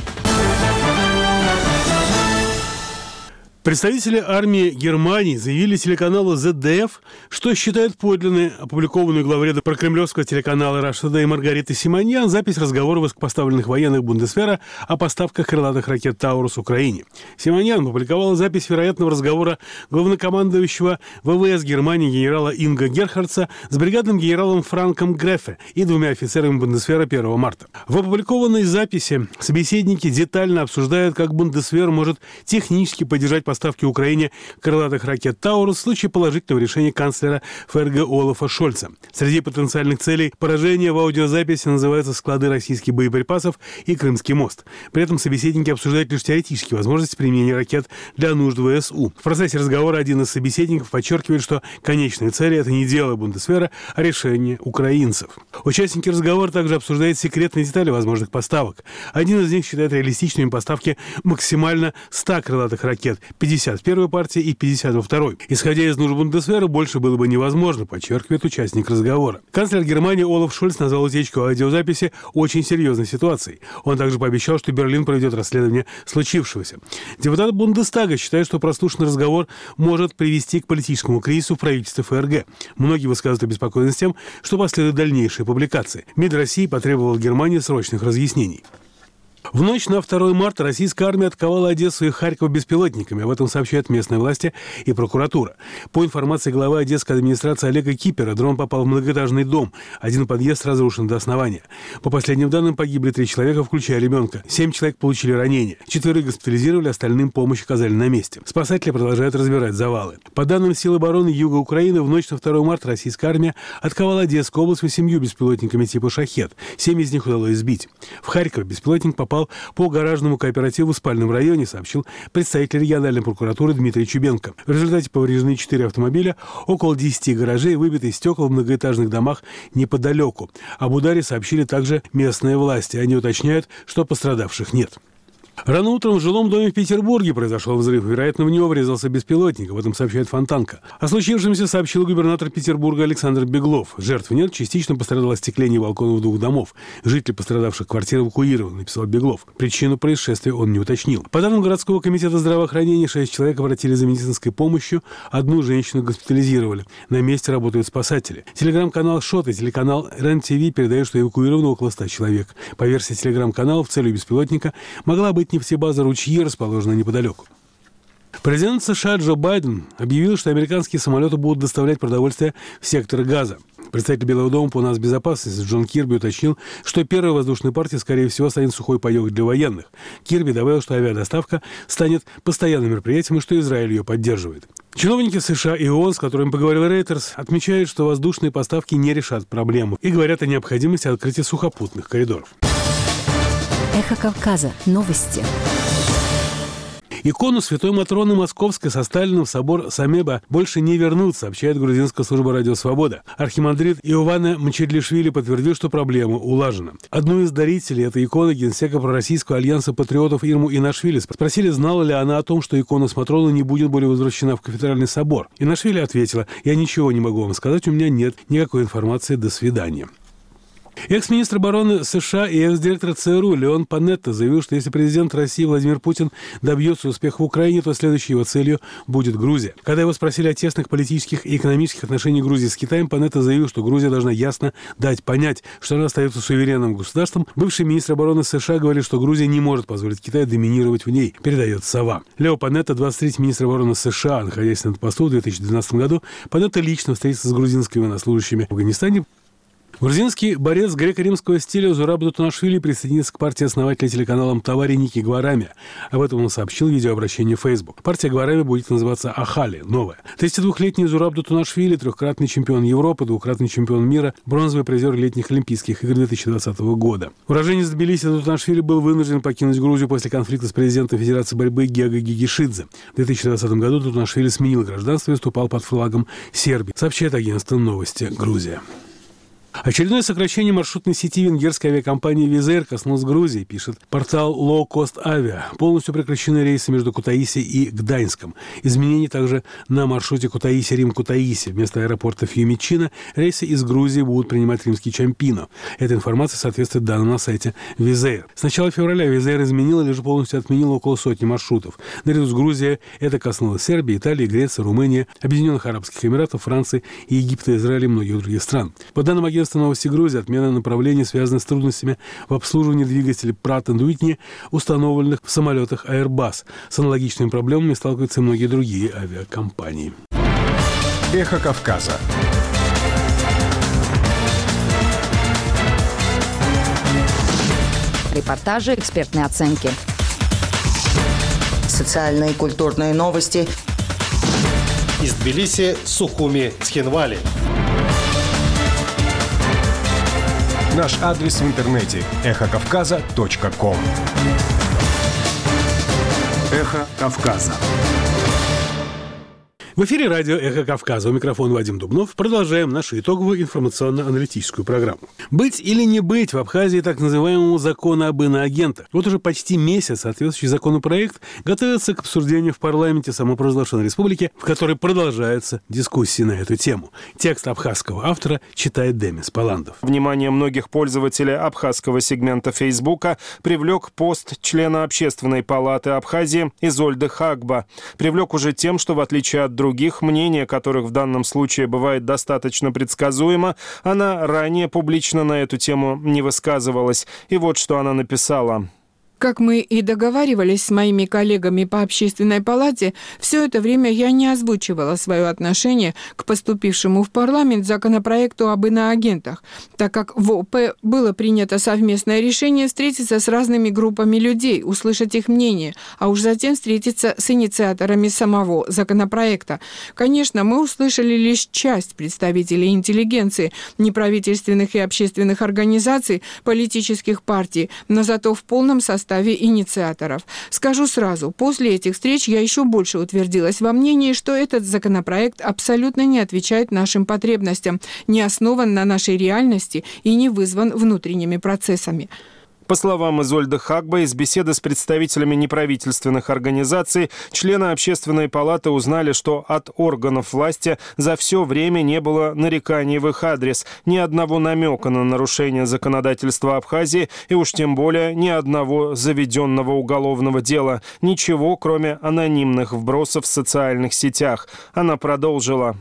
Представители армии Германии заявили телеканалу ZDF, что считают подлинной опубликованную главреда прокремлевского телеканала Russia Today Маргариты Симоньян запись разговора высокопоставленных военных Бундесвера о поставках крылатых ракет «Таурус» Украине. Симоньян опубликовала запись вероятного разговора главнокомандующего ВВС Германии генерала Инга Герхардса с бригадным генералом Франком Грефе и двумя офицерами Бундесвера 1 марта. В опубликованной записи собеседники детально обсуждают, как Бундесвер может технически поддержать поставки Украине крылатых ракет «Таурус» в случае положительного решения канцлера ФРГ Олафа Шольца. Среди потенциальных целей поражения в аудиозаписи называются склады российских боеприпасов и Крымский мост. При этом собеседники обсуждают лишь теоретические возможности применения ракет для нужд ВСУ. В процессе разговора один из собеседников подчеркивает, что конечные цели – это не дело Бундесвера, а решение украинцев. Участники разговора также обсуждают секретные детали возможных поставок. Один из них считает реалистичными поставки максимально 100 крылатых ракет, 51 партии и 52 Исходя из нужд Бундесвера, больше было бы невозможно, подчеркивает участник разговора. Канцлер Германии Олаф Шольц назвал утечку аудиозаписи очень серьезной ситуацией. Он также пообещал, что Берлин проведет расследование случившегося. Депутат Бундестага считает, что прослушанный разговор может привести к политическому кризису в правительстве ФРГ. Многие высказывают обеспокоенность тем, что последуют дальнейшие публикации. МИД России потребовал Германии срочных разъяснений. В ночь на 2 марта российская армия атаковала Одессу и Харьков беспилотниками. Об этом сообщают местные власти и прокуратура. По информации главы Одесской администрации Олега Кипера, дрон попал в многоэтажный дом. Один подъезд разрушен до основания. По последним данным, погибли три человека, включая ребенка. Семь человек получили ранения. Четверых госпитализировали, остальным помощь оказали на месте. Спасатели продолжают разбирать завалы. По данным сил обороны Юга Украины, в ночь на 2 марта российская армия атаковала Одесскую область восемью беспилотниками типа «Шахет». Семь из них удалось сбить. В Харьков беспилотник попал попал по гаражному кооперативу в спальном районе, сообщил представитель региональной прокуратуры Дмитрий Чубенко. В результате повреждены 4 автомобиля, около 10 гаражей, выбиты стекла в многоэтажных домах неподалеку. Об ударе сообщили также местные власти. Они уточняют, что пострадавших нет. Рано утром в жилом доме в Петербурге произошел взрыв. Вероятно, в него врезался беспилотник. Об этом сообщает Фонтанка. О случившемся сообщил губернатор Петербурга Александр Беглов. Жертв нет. Частично пострадало остекление балконов двух домов. Жители пострадавших квартир эвакуированы, написал Беглов. Причину происшествия он не уточнил. По данным городского комитета здравоохранения, шесть человек обратились за медицинской помощью. Одну женщину госпитализировали. На месте работают спасатели. Телеграм-канал «Шот» и телеканал РЕН-ТВ передают, что эвакуировано около ста человек. По версии телеграм-канала, в целью беспилотника могла быть нефтебаза «Ручьи», расположенная неподалеку. Президент США Джо Байден объявил, что американские самолеты будут доставлять продовольствие в сектор Газа. Представитель Белого дома по нас безопасности Джон Кирби уточнил, что первая воздушная партия, скорее всего, станет сухой паек для военных. Кирби добавил, что авиадоставка станет постоянным мероприятием и что Израиль ее поддерживает. Чиновники США и ООН, с которыми поговорил Рейтерс, отмечают, что воздушные поставки не решат проблему и говорят о необходимости открытия сухопутных коридоров. Эхо Кавказа. Новости. Икону Святой Матроны Московской со Сталиным в собор Самеба больше не вернут, сообщает грузинская служба «Радио Свобода». Архимандрит Иована Мчедлишвили подтвердил, что проблема улажена. Одну из дарителей этой иконы генсека Пророссийского альянса патриотов Ирму Инашвили спросили, знала ли она о том, что икона с Матроны не будет более возвращена в кафедральный собор. Инашвили ответила, я ничего не могу вам сказать, у меня нет никакой информации, до свидания. Экс-министр обороны США и экс-директор ЦРУ Леон Панетта заявил, что если президент России Владимир Путин добьется успеха в Украине, то следующей его целью будет Грузия. Когда его спросили о тесных политических и экономических отношениях Грузии с Китаем, Панетта заявил, что Грузия должна ясно дать понять, что она остается суверенным государством. Бывший министр обороны США говорит, что Грузия не может позволить Китаю доминировать в ней, передает Сова. Лео Панетта, 23-й министр обороны США, находясь на посту в 2012 году, Панетта лично встретился с грузинскими военнослужащими в Афганистане. Грузинский борец греко-римского стиля Зураб Дутунашвили присоединится к партии основателя телеканала «Товари» Ники Гварами. Об этом он сообщил в видеообращении в Facebook. Партия Гварами будет называться «Ахали» – новая. 32-летний Зураб Дутунашвили – трехкратный чемпион Европы, двукратный чемпион мира, бронзовый призер летних Олимпийских игр 2020 года. Уроженец Тбилиси Дутунашвили был вынужден покинуть Грузию после конфликта с президентом Федерации борьбы Гега Гигишидзе. В 2020 году Дутунашвили сменил гражданство и выступал под флагом Сербии, сообщает агентство «Новости Грузия». Очередное сокращение маршрутной сети венгерской авиакомпании «Визер» коснулось Грузии, пишет портал Low Cost Avia. Полностью прекращены рейсы между Кутаиси и Гданьском. Изменения также на маршруте Кутаиси-Рим-Кутаиси. Вместо аэропорта Фьюмичино рейсы из Грузии будут принимать римский Чампино. Эта информация соответствует данным на сайте «Визер». С начала февраля «Визер» изменила или же полностью отменила около сотни маршрутов. Наряду с Грузией это коснулось Сербии, Италии, Греции, Румынии, Объединенных Арабских Эмиратов, Франции, Египта, Израиля и многих других стран. По данным агентства агентства «Новости Грузии» отмена направлений связана с трудностями в обслуживании двигателей Pratt Whitney, установленных в самолетах Airbus. С аналогичными проблемами сталкиваются и многие другие авиакомпании. Эхо Кавказа. Репортажи, экспертные оценки. Социальные и культурные новости. Из Тбилиси, Сухуми, Цхинвали. Наш адрес в интернете – эхокавказа.ком Эхо Кавказа. В эфире радио «Эхо Кавказа». У микрофона Вадим Дубнов. Продолжаем нашу итоговую информационно-аналитическую программу. Быть или не быть в Абхазии так называемому закону об иноагентах. Вот уже почти месяц соответствующий законопроект готовится к обсуждению в парламенте самопровозглашенной республики, в которой продолжаются дискуссии на эту тему. Текст абхазского автора читает Демис Паландов. Внимание многих пользователей абхазского сегмента Фейсбука привлек пост члена Общественной палаты Абхазии Изольды Хагба. Привлек уже тем, что в отличие от других других, мнение которых в данном случае бывает достаточно предсказуемо, она ранее публично на эту тему не высказывалась. И вот что она написала. Как мы и договаривались с моими коллегами по общественной палате, все это время я не озвучивала свое отношение к поступившему в парламент законопроекту об иноагентах, так как в ОП было принято совместное решение встретиться с разными группами людей, услышать их мнение, а уж затем встретиться с инициаторами самого законопроекта. Конечно, мы услышали лишь часть представителей интеллигенции, неправительственных и общественных организаций, политических партий, но зато в полном составе составе инициаторов. Скажу сразу, после этих встреч я еще больше утвердилась во мнении, что этот законопроект абсолютно не отвечает нашим потребностям, не основан на нашей реальности и не вызван внутренними процессами. По словам Изольды Хагба, из беседы с представителями неправительственных организаций, члены общественной палаты узнали, что от органов власти за все время не было нареканий в их адрес, ни одного намека на нарушение законодательства Абхазии и уж тем более ни одного заведенного уголовного дела. Ничего, кроме анонимных вбросов в социальных сетях. Она продолжила.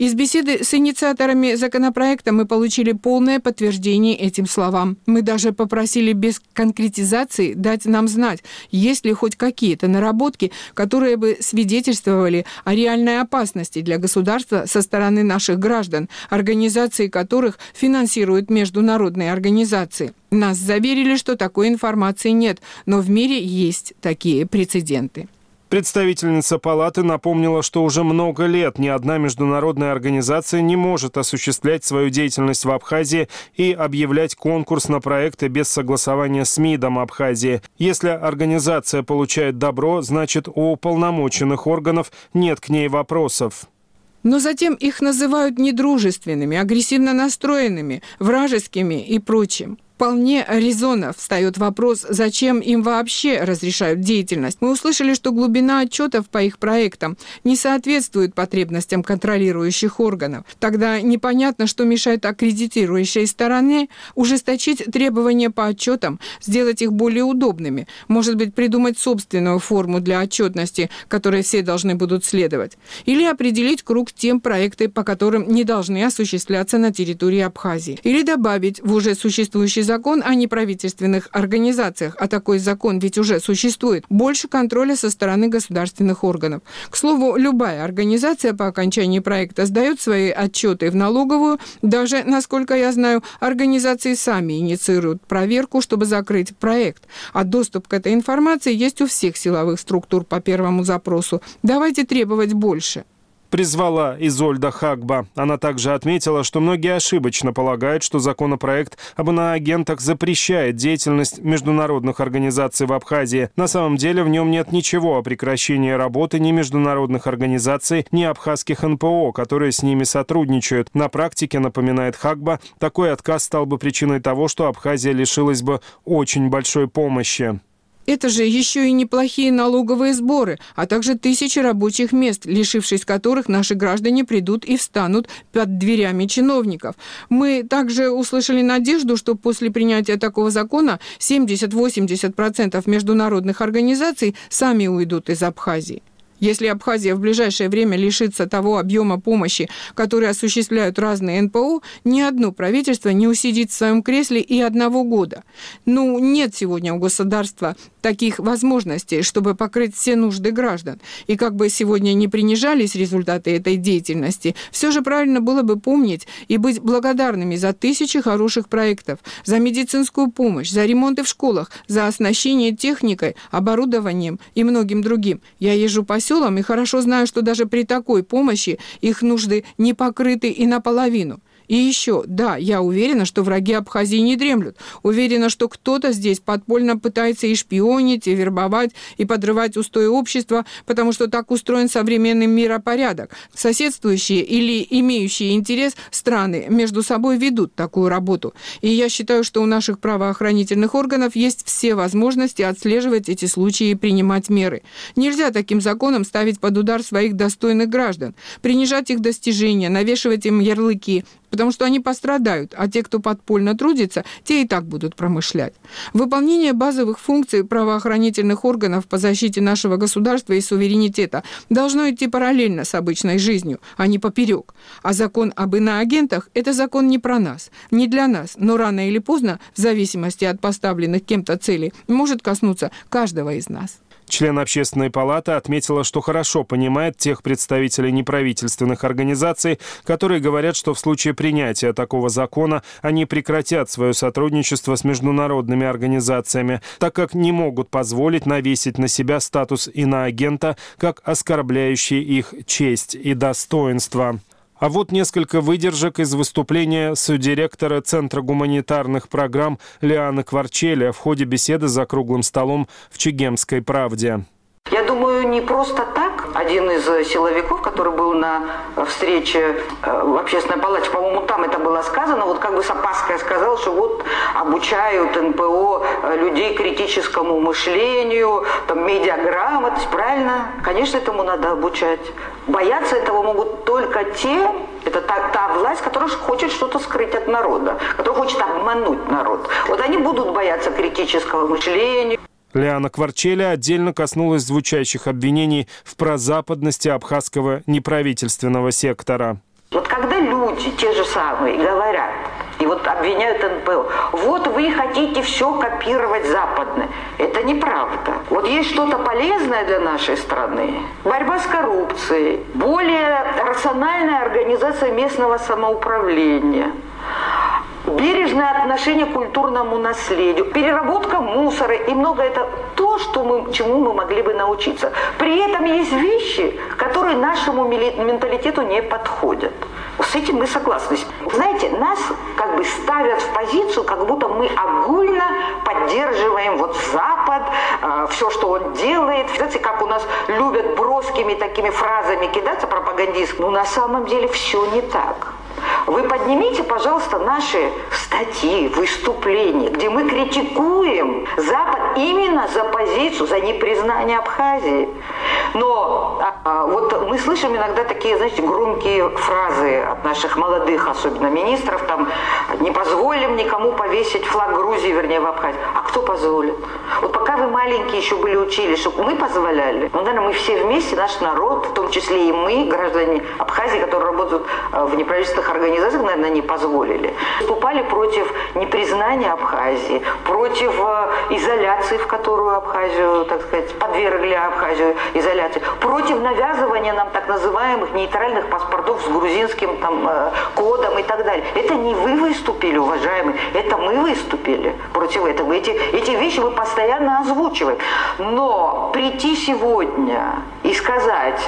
Из беседы с инициаторами законопроекта мы получили полное подтверждение этим словам. Мы даже попросили без конкретизации дать нам знать, есть ли хоть какие-то наработки, которые бы свидетельствовали о реальной опасности для государства со стороны наших граждан, организации которых финансируют международные организации. Нас заверили, что такой информации нет, но в мире есть такие прецеденты. Представительница палаты напомнила, что уже много лет ни одна международная организация не может осуществлять свою деятельность в Абхазии и объявлять конкурс на проекты без согласования с МИДом Абхазии. Если организация получает добро, значит у уполномоченных органов нет к ней вопросов. Но затем их называют недружественными, агрессивно настроенными, вражескими и прочим. Вполне резонно встает вопрос, зачем им вообще разрешают деятельность. Мы услышали, что глубина отчетов по их проектам не соответствует потребностям контролирующих органов. Тогда непонятно, что мешает аккредитирующей стороне ужесточить требования по отчетам, сделать их более удобными, может быть, придумать собственную форму для отчетности, которой все должны будут следовать, или определить круг тем проекты, по которым не должны осуществляться на территории Абхазии, или добавить в уже существующий закон о неправительственных организациях, а такой закон ведь уже существует, больше контроля со стороны государственных органов. К слову, любая организация по окончании проекта сдает свои отчеты в налоговую, даже, насколько я знаю, организации сами инициируют проверку, чтобы закрыть проект. А доступ к этой информации есть у всех силовых структур по первому запросу. Давайте требовать больше призвала Изольда Хагба. Она также отметила, что многие ошибочно полагают, что законопроект об иноагентах запрещает деятельность международных организаций в Абхазии. На самом деле в нем нет ничего о прекращении работы ни международных организаций, ни абхазских НПО, которые с ними сотрудничают. На практике, напоминает Хагба, такой отказ стал бы причиной того, что Абхазия лишилась бы очень большой помощи. Это же еще и неплохие налоговые сборы, а также тысячи рабочих мест, лишившись которых наши граждане придут и встанут под дверями чиновников. Мы также услышали надежду, что после принятия такого закона 70-80% международных организаций сами уйдут из Абхазии. Если Абхазия в ближайшее время лишится того объема помощи, который осуществляют разные НПО, ни одно правительство не усидит в своем кресле и одного года. Ну, нет сегодня у государства таких возможностей, чтобы покрыть все нужды граждан. И как бы сегодня не принижались результаты этой деятельности, все же правильно было бы помнить и быть благодарными за тысячи хороших проектов, за медицинскую помощь, за ремонты в школах, за оснащение техникой, оборудованием и многим другим. Я езжу по селам и хорошо знаю, что даже при такой помощи их нужды не покрыты и наполовину. И еще, да, я уверена, что враги Абхазии не дремлют. Уверена, что кто-то здесь подпольно пытается и шпионить, и вербовать, и подрывать устои общества, потому что так устроен современный миропорядок. Соседствующие или имеющие интерес страны между собой ведут такую работу. И я считаю, что у наших правоохранительных органов есть все возможности отслеживать эти случаи и принимать меры. Нельзя таким законом ставить под удар своих достойных граждан, принижать их достижения, навешивать им ярлыки, потому что они пострадают, а те, кто подпольно трудится, те и так будут промышлять. Выполнение базовых функций правоохранительных органов по защите нашего государства и суверенитета должно идти параллельно с обычной жизнью, а не поперек. А закон об иноагентах – это закон не про нас, не для нас, но рано или поздно, в зависимости от поставленных кем-то целей, может коснуться каждого из нас. Член общественной палаты отметила, что хорошо понимает тех представителей неправительственных организаций, которые говорят, что в случае принятия такого закона они прекратят свое сотрудничество с международными организациями, так как не могут позволить навесить на себя статус иноагента как оскорбляющий их честь и достоинство. А вот несколько выдержек из выступления содиректора Центра гуманитарных программ Лианы Кварчеля в ходе беседы за круглым столом в Чегемской правде. Я думаю, не просто так один из силовиков, который был на встрече э, в общественной палате, по-моему, там это было сказано, вот как бы с опаской сказал, что вот обучают НПО э, людей критическому мышлению, там, медиаграмотность, правильно? Конечно, этому надо обучать. Бояться этого могут только те, это та, та власть, которая хочет что-то скрыть от народа, которая хочет обмануть народ. Вот они будут бояться критического мышления. Лиана Кварчеля отдельно коснулась звучащих обвинений в прозападности абхазского неправительственного сектора. Вот когда люди, те же самые, говорят, и вот обвиняют НПО, вот вы хотите все копировать западное. Это неправда. Вот есть что-то полезное для нашей страны. Борьба с коррупцией, более рациональная организация местного самоуправления – бережное отношение к культурному наследию, переработка мусора и много это то, что мы, чему мы могли бы научиться. При этом есть вещи, которые нашему менталитету не подходят. С этим мы согласны. Знаете, нас как бы ставят в позицию, как будто мы огульно поддерживаем вот Запад, э, все, что он делает. Знаете, как у нас любят броскими такими фразами кидаться пропагандистскими. Но на самом деле все не так. Вы поднимите, пожалуйста, наши статьи, выступления, где мы критикуем Запад именно за позицию, за непризнание Абхазии. Но а, а, вот мы слышим иногда такие, знаете, громкие фразы от наших молодых, особенно министров, там, не позволим никому повесить флаг Грузии, вернее, в Абхазии. А кто позволит? Вот пока вы маленькие еще были учились, чтобы мы позволяли, ну, наверное, мы все вместе, наш народ, в том числе и мы, граждане Абхазии, которые работают э, в неправительственных организациях, наверное, не позволили. Выступали против непризнания Абхазии, против э, изоляции, в которую Абхазию, так сказать, подвергли Абхазию изоляции, против навязывания нам так называемых нейтральных паспортов с грузинским там, э, кодом и так далее. Это не вы выступили, уважаемые, это мы выступили против этого. Эти, эти вещи мы постоянно озвучиваем. Но прийти сегодня и сказать,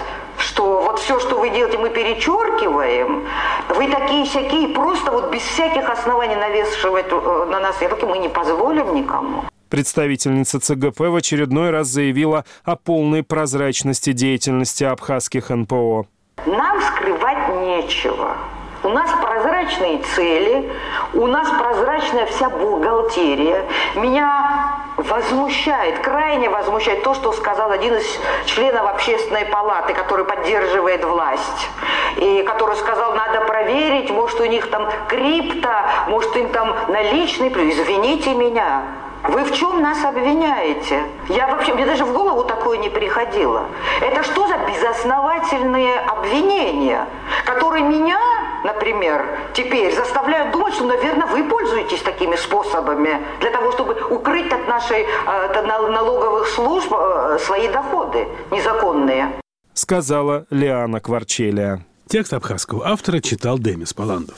что вот все, что вы делаете, мы перечеркиваем, вы такие всякие, просто вот без всяких оснований навешивать э, на нас руки мы не позволим никому. Представительница ЦГП в очередной раз заявила о полной прозрачности деятельности абхазских НПО. Нам скрывать нечего. У нас прозрачные цели, у нас прозрачная вся бухгалтерия. Меня возмущает, крайне возмущает то, что сказал один из членов общественной палаты, который поддерживает власть, и который сказал, надо проверить, может у них там крипто, может им там наличный, извините меня. Вы в чем нас обвиняете? Я вообще, мне даже в голову такое не приходило. Это что за безосновательные обвинения, которые меня, например, теперь заставляют думать, что, наверное, вы пользуетесь такими способами для того, чтобы укрыть от нашей э, налоговых служб э, свои доходы незаконные. Сказала Лиана Кварчелия. Текст абхазского автора читал Демис Паландов.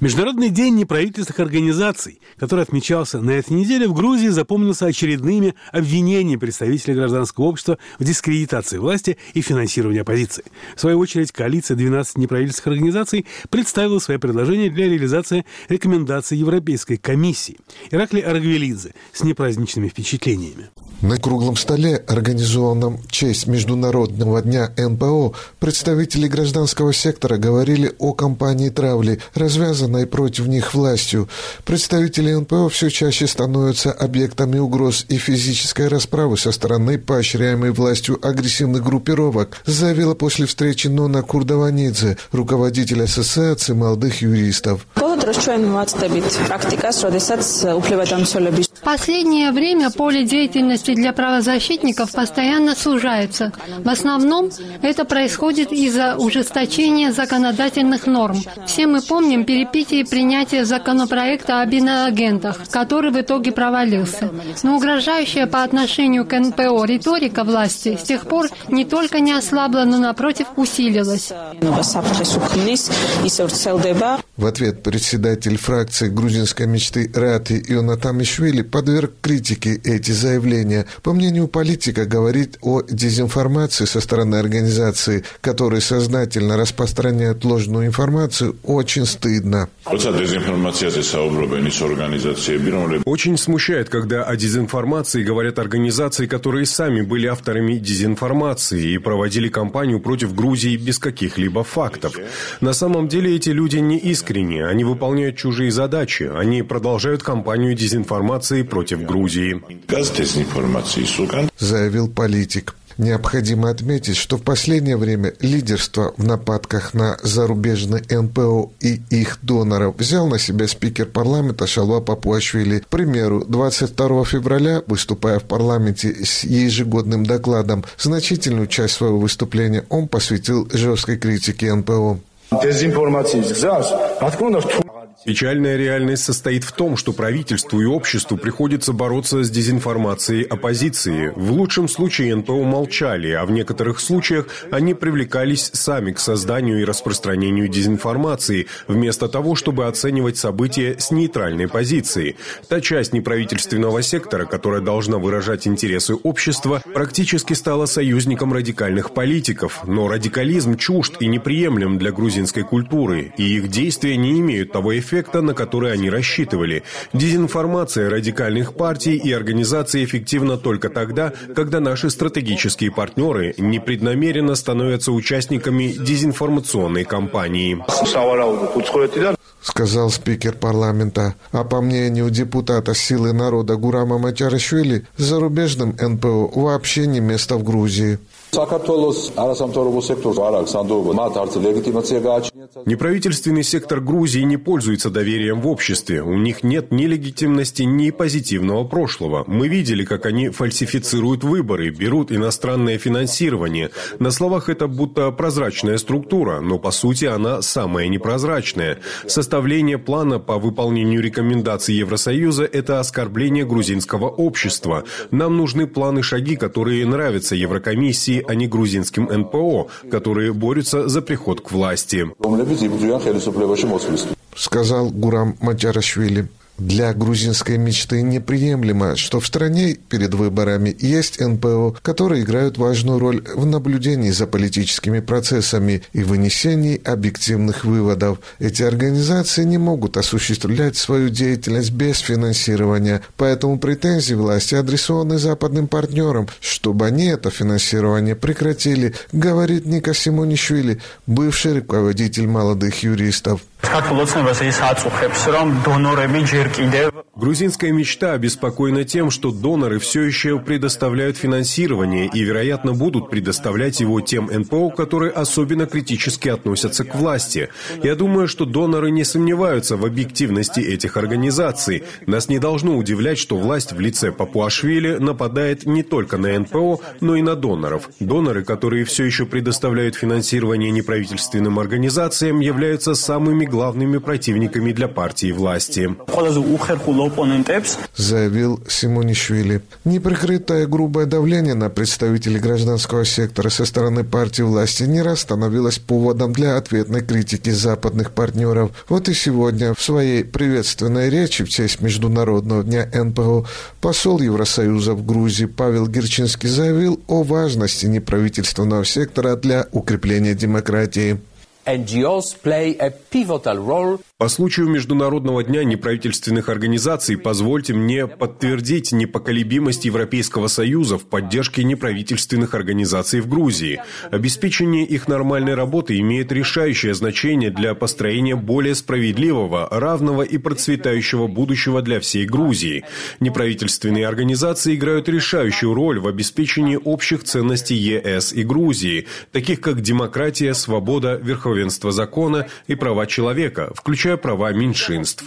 Международный день неправительственных организаций, который отмечался на этой неделе в Грузии, запомнился очередными обвинениями представителей гражданского общества в дискредитации власти и финансировании оппозиции. В свою очередь, коалиция 12 неправительственных организаций представила свои предложения для реализации рекомендаций Европейской комиссии. Иракли Аргвелидзе с непраздничными впечатлениями. На круглом столе, организованном в честь Международного дня НПО, представители гражданского сектора говорили о кампании травли, развязанной против них властью. Представители НПО все чаще становятся объектами угроз и физической расправы со стороны поощряемой властью агрессивных группировок, заявила после встречи Нона Курдаванидзе, руководитель Ассоциации молодых юристов. Последнее время поле деятельности для правозащитников постоянно сужается. В основном это происходит из-за ужесточения законодательных норм. Все мы помним перепитие принятия законопроекта об иноагентах, который в итоге провалился. Но угрожающая по отношению к НПО риторика власти с тех пор не только не ослабла, но напротив усилилась. В ответ председатель фракции грузинской мечты Рати Ионатамишвили подверг критике эти заявления. По мнению политика, говорить о дезинформации со стороны организации, которые сознательно распространяют ложную информацию, очень стыдно. Очень смущает, когда о дезинформации говорят организации, которые сами были авторами дезинформации и проводили кампанию против Грузии без каких-либо фактов. На самом деле эти люди не искренни, они выполняют чужие задачи, они продолжают кампанию дезинформации против Грузии. Заявил политик. Необходимо отметить, что в последнее время лидерство в нападках на зарубежные НПО и их доноров взял на себя спикер парламента Шалва Папуашвили. К примеру, 22 февраля, выступая в парламенте с ежегодным докладом, значительную часть своего выступления он посвятил жесткой критике НПО. Печальная реальность состоит в том, что правительству и обществу приходится бороться с дезинформацией оппозиции. В лучшем случае НПО молчали, а в некоторых случаях они привлекались сами к созданию и распространению дезинформации, вместо того, чтобы оценивать события с нейтральной позиции. Та часть неправительственного сектора, которая должна выражать интересы общества, практически стала союзником радикальных политиков. Но радикализм чужд и неприемлем для грузинской культуры, и их действия не имеют того эффекта, эффекта, на который они рассчитывали. Дезинформация радикальных партий и организаций эффективна только тогда, когда наши стратегические партнеры непреднамеренно становятся участниками дезинформационной кампании сказал спикер парламента. А по мнению депутата «Силы народа» Гурама Мачарашвили, зарубежным НПО вообще не место в Грузии. Неправительственный сектор Грузии не пользуется доверием в обществе. У них нет ни легитимности, ни позитивного прошлого. Мы видели, как они фальсифицируют выборы, берут иностранное финансирование. На словах это будто прозрачная структура, но по сути она самая непрозрачная. Составление плана по выполнению рекомендаций Евросоюза – это оскорбление грузинского общества. Нам нужны планы шаги, которые нравятся Еврокомиссии, а не грузинским НПО, которые борются за приход к власти. Сказал Гурам Маджарашвили. Для грузинской мечты неприемлемо, что в стране перед выборами есть НПО, которые играют важную роль в наблюдении за политическими процессами и вынесении объективных выводов. Эти организации не могут осуществлять свою деятельность без финансирования, поэтому претензии власти адресованы западным партнерам, чтобы они это финансирование прекратили, говорит Ника Симонишвили, бывший руководитель молодых юристов. Грузинская мечта обеспокоена тем, что доноры все еще предоставляют финансирование и, вероятно, будут предоставлять его тем НПО, которые особенно критически относятся к власти. Я думаю, что доноры не сомневаются в объективности этих организаций. Нас не должно удивлять, что власть в лице Папуашвили нападает не только на НПО, но и на доноров. Доноры, которые все еще предоставляют финансирование неправительственным организациям, являются самыми главными противниками для партии власти. Заявил Симонишвили. Неприкрытое грубое давление на представителей гражданского сектора со стороны партии власти не раз становилось поводом для ответной критики западных партнеров. Вот и сегодня в своей приветственной речи в честь Международного дня НПО посол Евросоюза в Грузии Павел Герчинский заявил о важности неправительственного сектора для укрепления демократии. NGOs play a pivotal role по случаю Международного дня неправительственных организаций позвольте мне подтвердить непоколебимость Европейского Союза в поддержке неправительственных организаций в Грузии. Обеспечение их нормальной работы имеет решающее значение для построения более справедливого, равного и процветающего будущего для всей Грузии. Неправительственные организации играют решающую роль в обеспечении общих ценностей ЕС и Грузии, таких как демократия, свобода, верховенство закона и права человека, включая включая права меньшинств.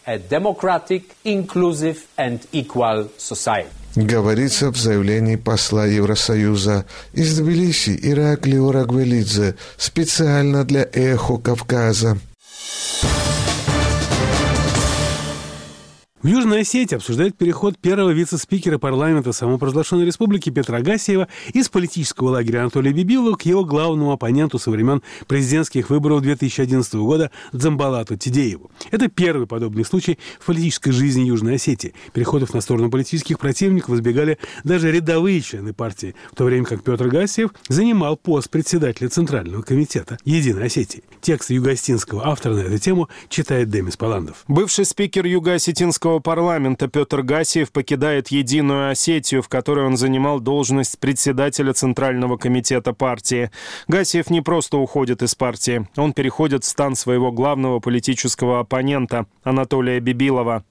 Говорится в заявлении посла Евросоюза из Тбилиси Иракли Урагвелидзе специально для «Эхо Кавказа». В Южной Осетии обсуждают переход первого вице-спикера парламента самопровозглашенной республики Петра Гасиева из политического лагеря Анатолия Бибилова к его главному оппоненту со времен президентских выборов 2011 года Дзамбалату Тидееву. Это первый подобный случай в политической жизни Южной Осетии. Переходов на сторону политических противников избегали даже рядовые члены партии, в то время как Петр Гасиев занимал пост председателя Центрального комитета Единой Осетии. Текст югостинского автора на эту тему читает Демис Паландов. Бывший спикер юго-осетинского Российского парламента Петр Гасиев покидает Единую Осетию, в которой он занимал должность председателя Центрального комитета партии. Гасиев не просто уходит из партии, он переходит в стан своего главного политического оппонента Анатолия Бибилова.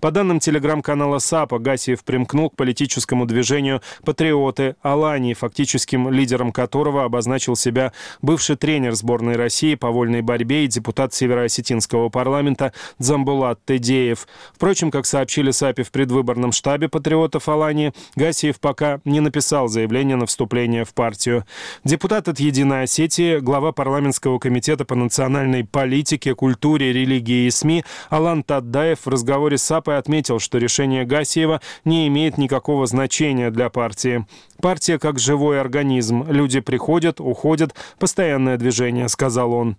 По данным телеграм-канала САПа, Гасиев примкнул к политическому движению «Патриоты» Алании, фактическим лидером которого обозначил себя бывший тренер сборной России по вольной борьбе и депутат Североосетинского парламента Дзамбулат Тедеев. Впрочем, как сообщили САПи в предвыборном штабе патриотов Алании, Гасиев пока не написал заявление на вступление в партию. Депутат от «Единой Осетии», глава парламентского комитета по национальной политике, культуре, религии и СМИ Алан Таддаев в разговоре с САПой отметил, что решение Гасиева не имеет никакого значения для партии. Партия как живой организм. Люди приходят, уходят, постоянное движение, сказал он.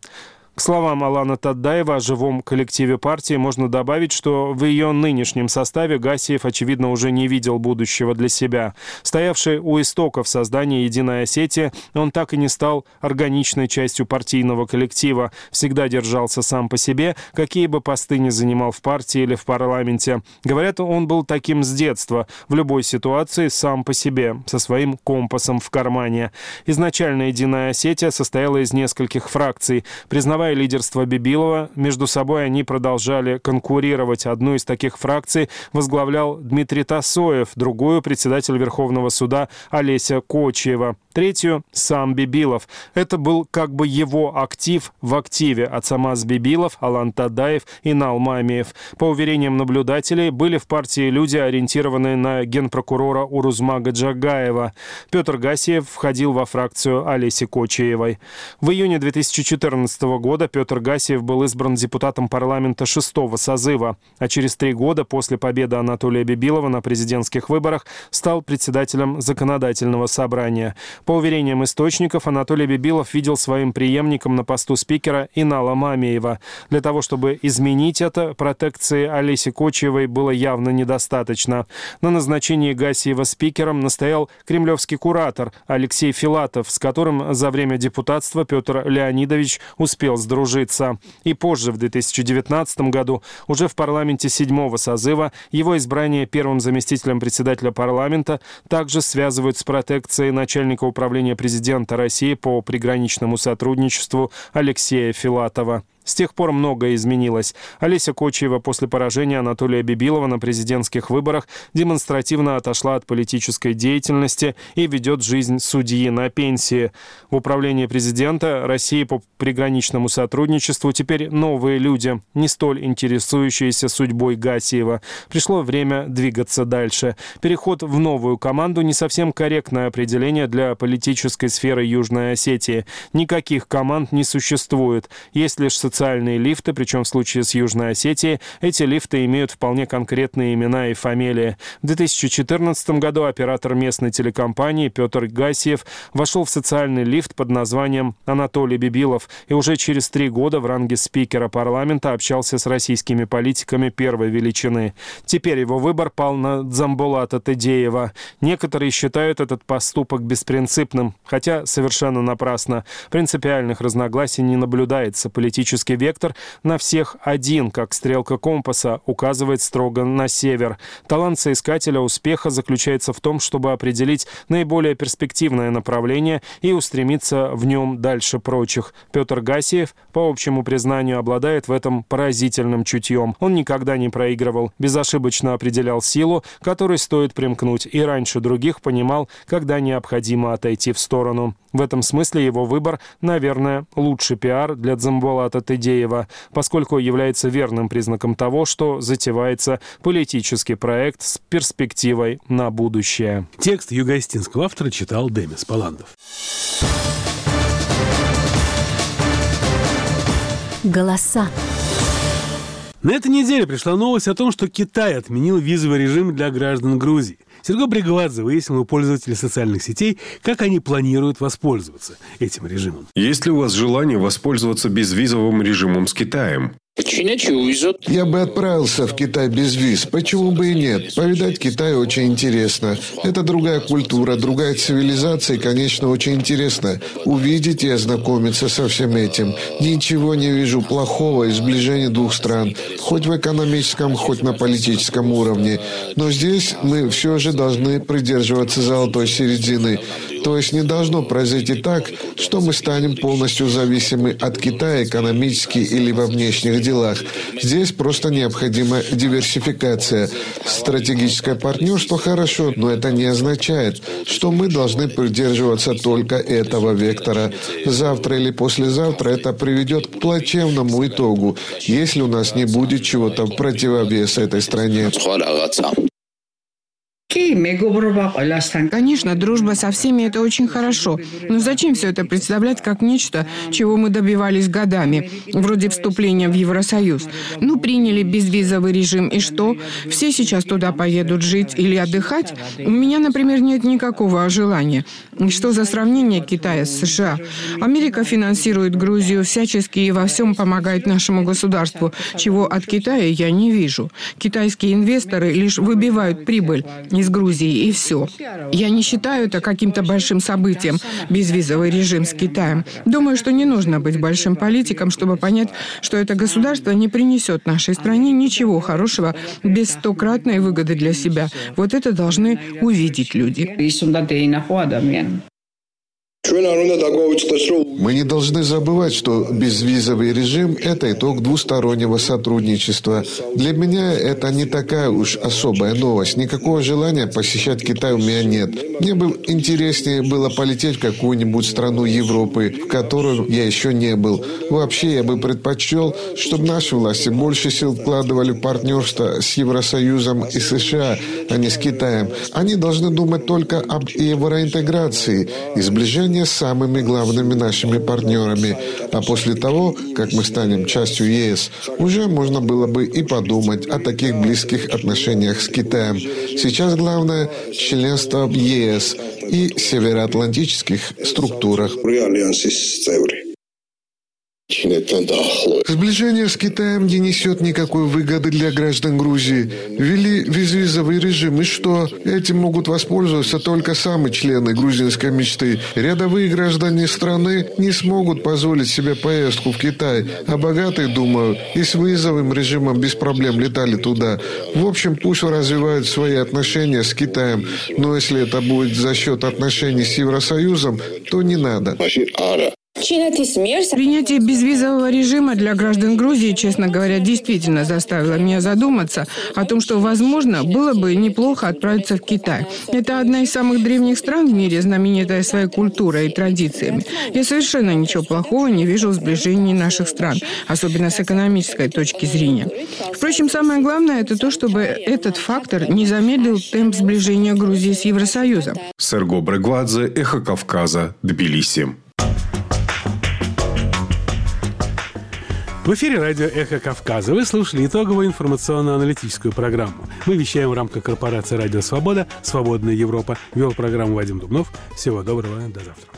К словам Алана Таддаева о живом коллективе партии можно добавить, что в ее нынешнем составе Гасиев, очевидно, уже не видел будущего для себя. Стоявший у истоков создания «Единой Осетии», он так и не стал органичной частью партийного коллектива, всегда держался сам по себе, какие бы посты ни занимал в партии или в парламенте. Говорят, он был таким с детства, в любой ситуации сам по себе, со своим компасом в кармане. Изначально «Единая Осетия» состояла из нескольких фракций. Признавая Признавая лидерство Бибилова, между собой они продолжали конкурировать. Одну из таких фракций возглавлял Дмитрий Тасоев, другую – председатель Верховного суда Олеся Кочева. Третью – сам Бибилов. Это был как бы его актив в активе от Самаз Бибилов, Алан Тадаев и Нал Мамиев. По уверениям наблюдателей, были в партии люди, ориентированные на генпрокурора Урузмага Джагаева. Петр Гасиев входил во фракцию Олеси Кочеевой. В июне 2014 года Петр Гасиев был избран депутатом парламента шестого созыва, а через три года после победы Анатолия Бибилова на президентских выборах стал председателем законодательного собрания. По уверениям источников, Анатолий Бибилов видел своим преемником на посту спикера Инала Мамеева. Для того, чтобы изменить это, протекции Олеси Кочевой было явно недостаточно. На назначении Гасиева спикером настоял кремлевский куратор Алексей Филатов, с которым за время депутатства Петр Леонидович успел сдружиться. И позже, в 2019 году, уже в парламенте седьмого созыва, его избрание первым заместителем председателя парламента также связывают с протекцией начальника управления президента России по приграничному сотрудничеству Алексея Филатова. С тех пор многое изменилось. Олеся Кочева после поражения Анатолия Бибилова на президентских выборах демонстративно отошла от политической деятельности и ведет жизнь судьи на пенсии. В управлении президента России по приграничному сотрудничеству теперь новые люди, не столь интересующиеся судьбой Гасиева. Пришло время двигаться дальше. Переход в новую команду не совсем корректное определение для политической сферы Южной Осетии. Никаких команд не существует. Есть лишь социальные лифты, причем в случае с Южной Осетией эти лифты имеют вполне конкретные имена и фамилии. В 2014 году оператор местной телекомпании Петр Гасиев вошел в социальный лифт под названием Анатолий Бибилов и уже через три года в ранге спикера парламента общался с российскими политиками первой величины. Теперь его выбор пал на Дзамбулата Тедеева. Некоторые считают этот поступок беспринципным, хотя совершенно напрасно. Принципиальных разногласий не наблюдается. Политический Политический вектор на всех один, как стрелка компаса, указывает строго на север. Талант соискателя успеха заключается в том, чтобы определить наиболее перспективное направление и устремиться в нем дальше прочих. Петр Гасиев, по общему признанию, обладает в этом поразительным чутьем. Он никогда не проигрывал, безошибочно определял силу, которой стоит примкнуть, и раньше других понимал, когда необходимо отойти в сторону. В этом смысле его выбор, наверное, лучший пиар для Дзамбулата Тедеева, поскольку является верным признаком того, что затевается политический проект с перспективой на будущее. Текст югостинского автора читал Демис Паландов. Голоса. На этой неделе пришла новость о том, что Китай отменил визовый режим для граждан Грузии. Серго Бригвадзе выяснил у пользователей социальных сетей, как они планируют воспользоваться этим режимом. Есть ли у вас желание воспользоваться безвизовым режимом с Китаем? Я бы отправился в Китай без виз. Почему бы и нет? Повидать Китай очень интересно. Это другая культура, другая цивилизация, и, конечно, очень интересно увидеть и ознакомиться со всем этим. Ничего не вижу плохого из сближения двух стран, хоть в экономическом, хоть на политическом уровне. Но здесь мы все же должны придерживаться золотой середины. То есть не должно произойти так, что мы станем полностью зависимы от Китая экономически или во внешних делах. Здесь просто необходима диверсификация. Стратегическое партнерство хорошо, но это не означает, что мы должны придерживаться только этого вектора. Завтра или послезавтра это приведет к плачевному итогу, если у нас не будет чего-то в противовес этой стране. Конечно, дружба со всеми – это очень хорошо. Но зачем все это представлять как нечто, чего мы добивались годами, вроде вступления в Евросоюз? Ну, приняли безвизовый режим, и что? Все сейчас туда поедут жить или отдыхать? У меня, например, нет никакого желания. Что за сравнение Китая с США? Америка финансирует Грузию всячески и во всем помогает нашему государству, чего от Китая я не вижу. Китайские инвесторы лишь выбивают прибыль из Грузии, и все. Я не считаю это каким-то большим событием, безвизовый режим с Китаем. Думаю, что не нужно быть большим политиком, чтобы понять, что это государство не принесет нашей стране ничего хорошего без стократной выгоды для себя. Вот это должны увидеть люди. Мы не должны забывать, что безвизовый режим – это итог двустороннего сотрудничества. Для меня это не такая уж особая новость. Никакого желания посещать Китай у меня нет. Мне бы интереснее было полететь в какую-нибудь страну Европы, в которую я еще не был. Вообще, я бы предпочел, чтобы наши власти больше сил вкладывали в партнерство с Евросоюзом и США, а не с Китаем. Они должны думать только об евроинтеграции и сближении с самыми главными нашими партнерами. А после того, как мы станем частью ЕС, уже можно было бы и подумать о таких близких отношениях с Китаем. Сейчас главное – членство в ЕС и североатлантических структурах. Сближение с Китаем не несет никакой выгоды для граждан Грузии. Ввели безвизовый режим, и что? Этим могут воспользоваться только самые члены грузинской мечты. Рядовые граждане страны не смогут позволить себе поездку в Китай, а богатые, думаю, и с вызовым режимом без проблем летали туда. В общем, пусть развивают свои отношения с Китаем, но если это будет за счет отношений с Евросоюзом, то не надо. Принятие безвизового режима для граждан Грузии, честно говоря, действительно заставило меня задуматься о том, что, возможно, было бы неплохо отправиться в Китай. Это одна из самых древних стран в мире, знаменитая своей культурой и традициями. Я совершенно ничего плохого не вижу в сближении наших стран, особенно с экономической точки зрения. Впрочем, самое главное – это то, чтобы этот фактор не замедлил темп сближения Грузии с Евросоюзом. Серго Брегвадзе, Эхо Кавказа, Тбилиси. В эфире радио «Эхо Кавказа». Вы слушали итоговую информационно-аналитическую программу. Мы вещаем в рамках корпорации «Радио Свобода», «Свободная Европа». Вел программу Вадим Дубнов. Всего доброго. До завтра.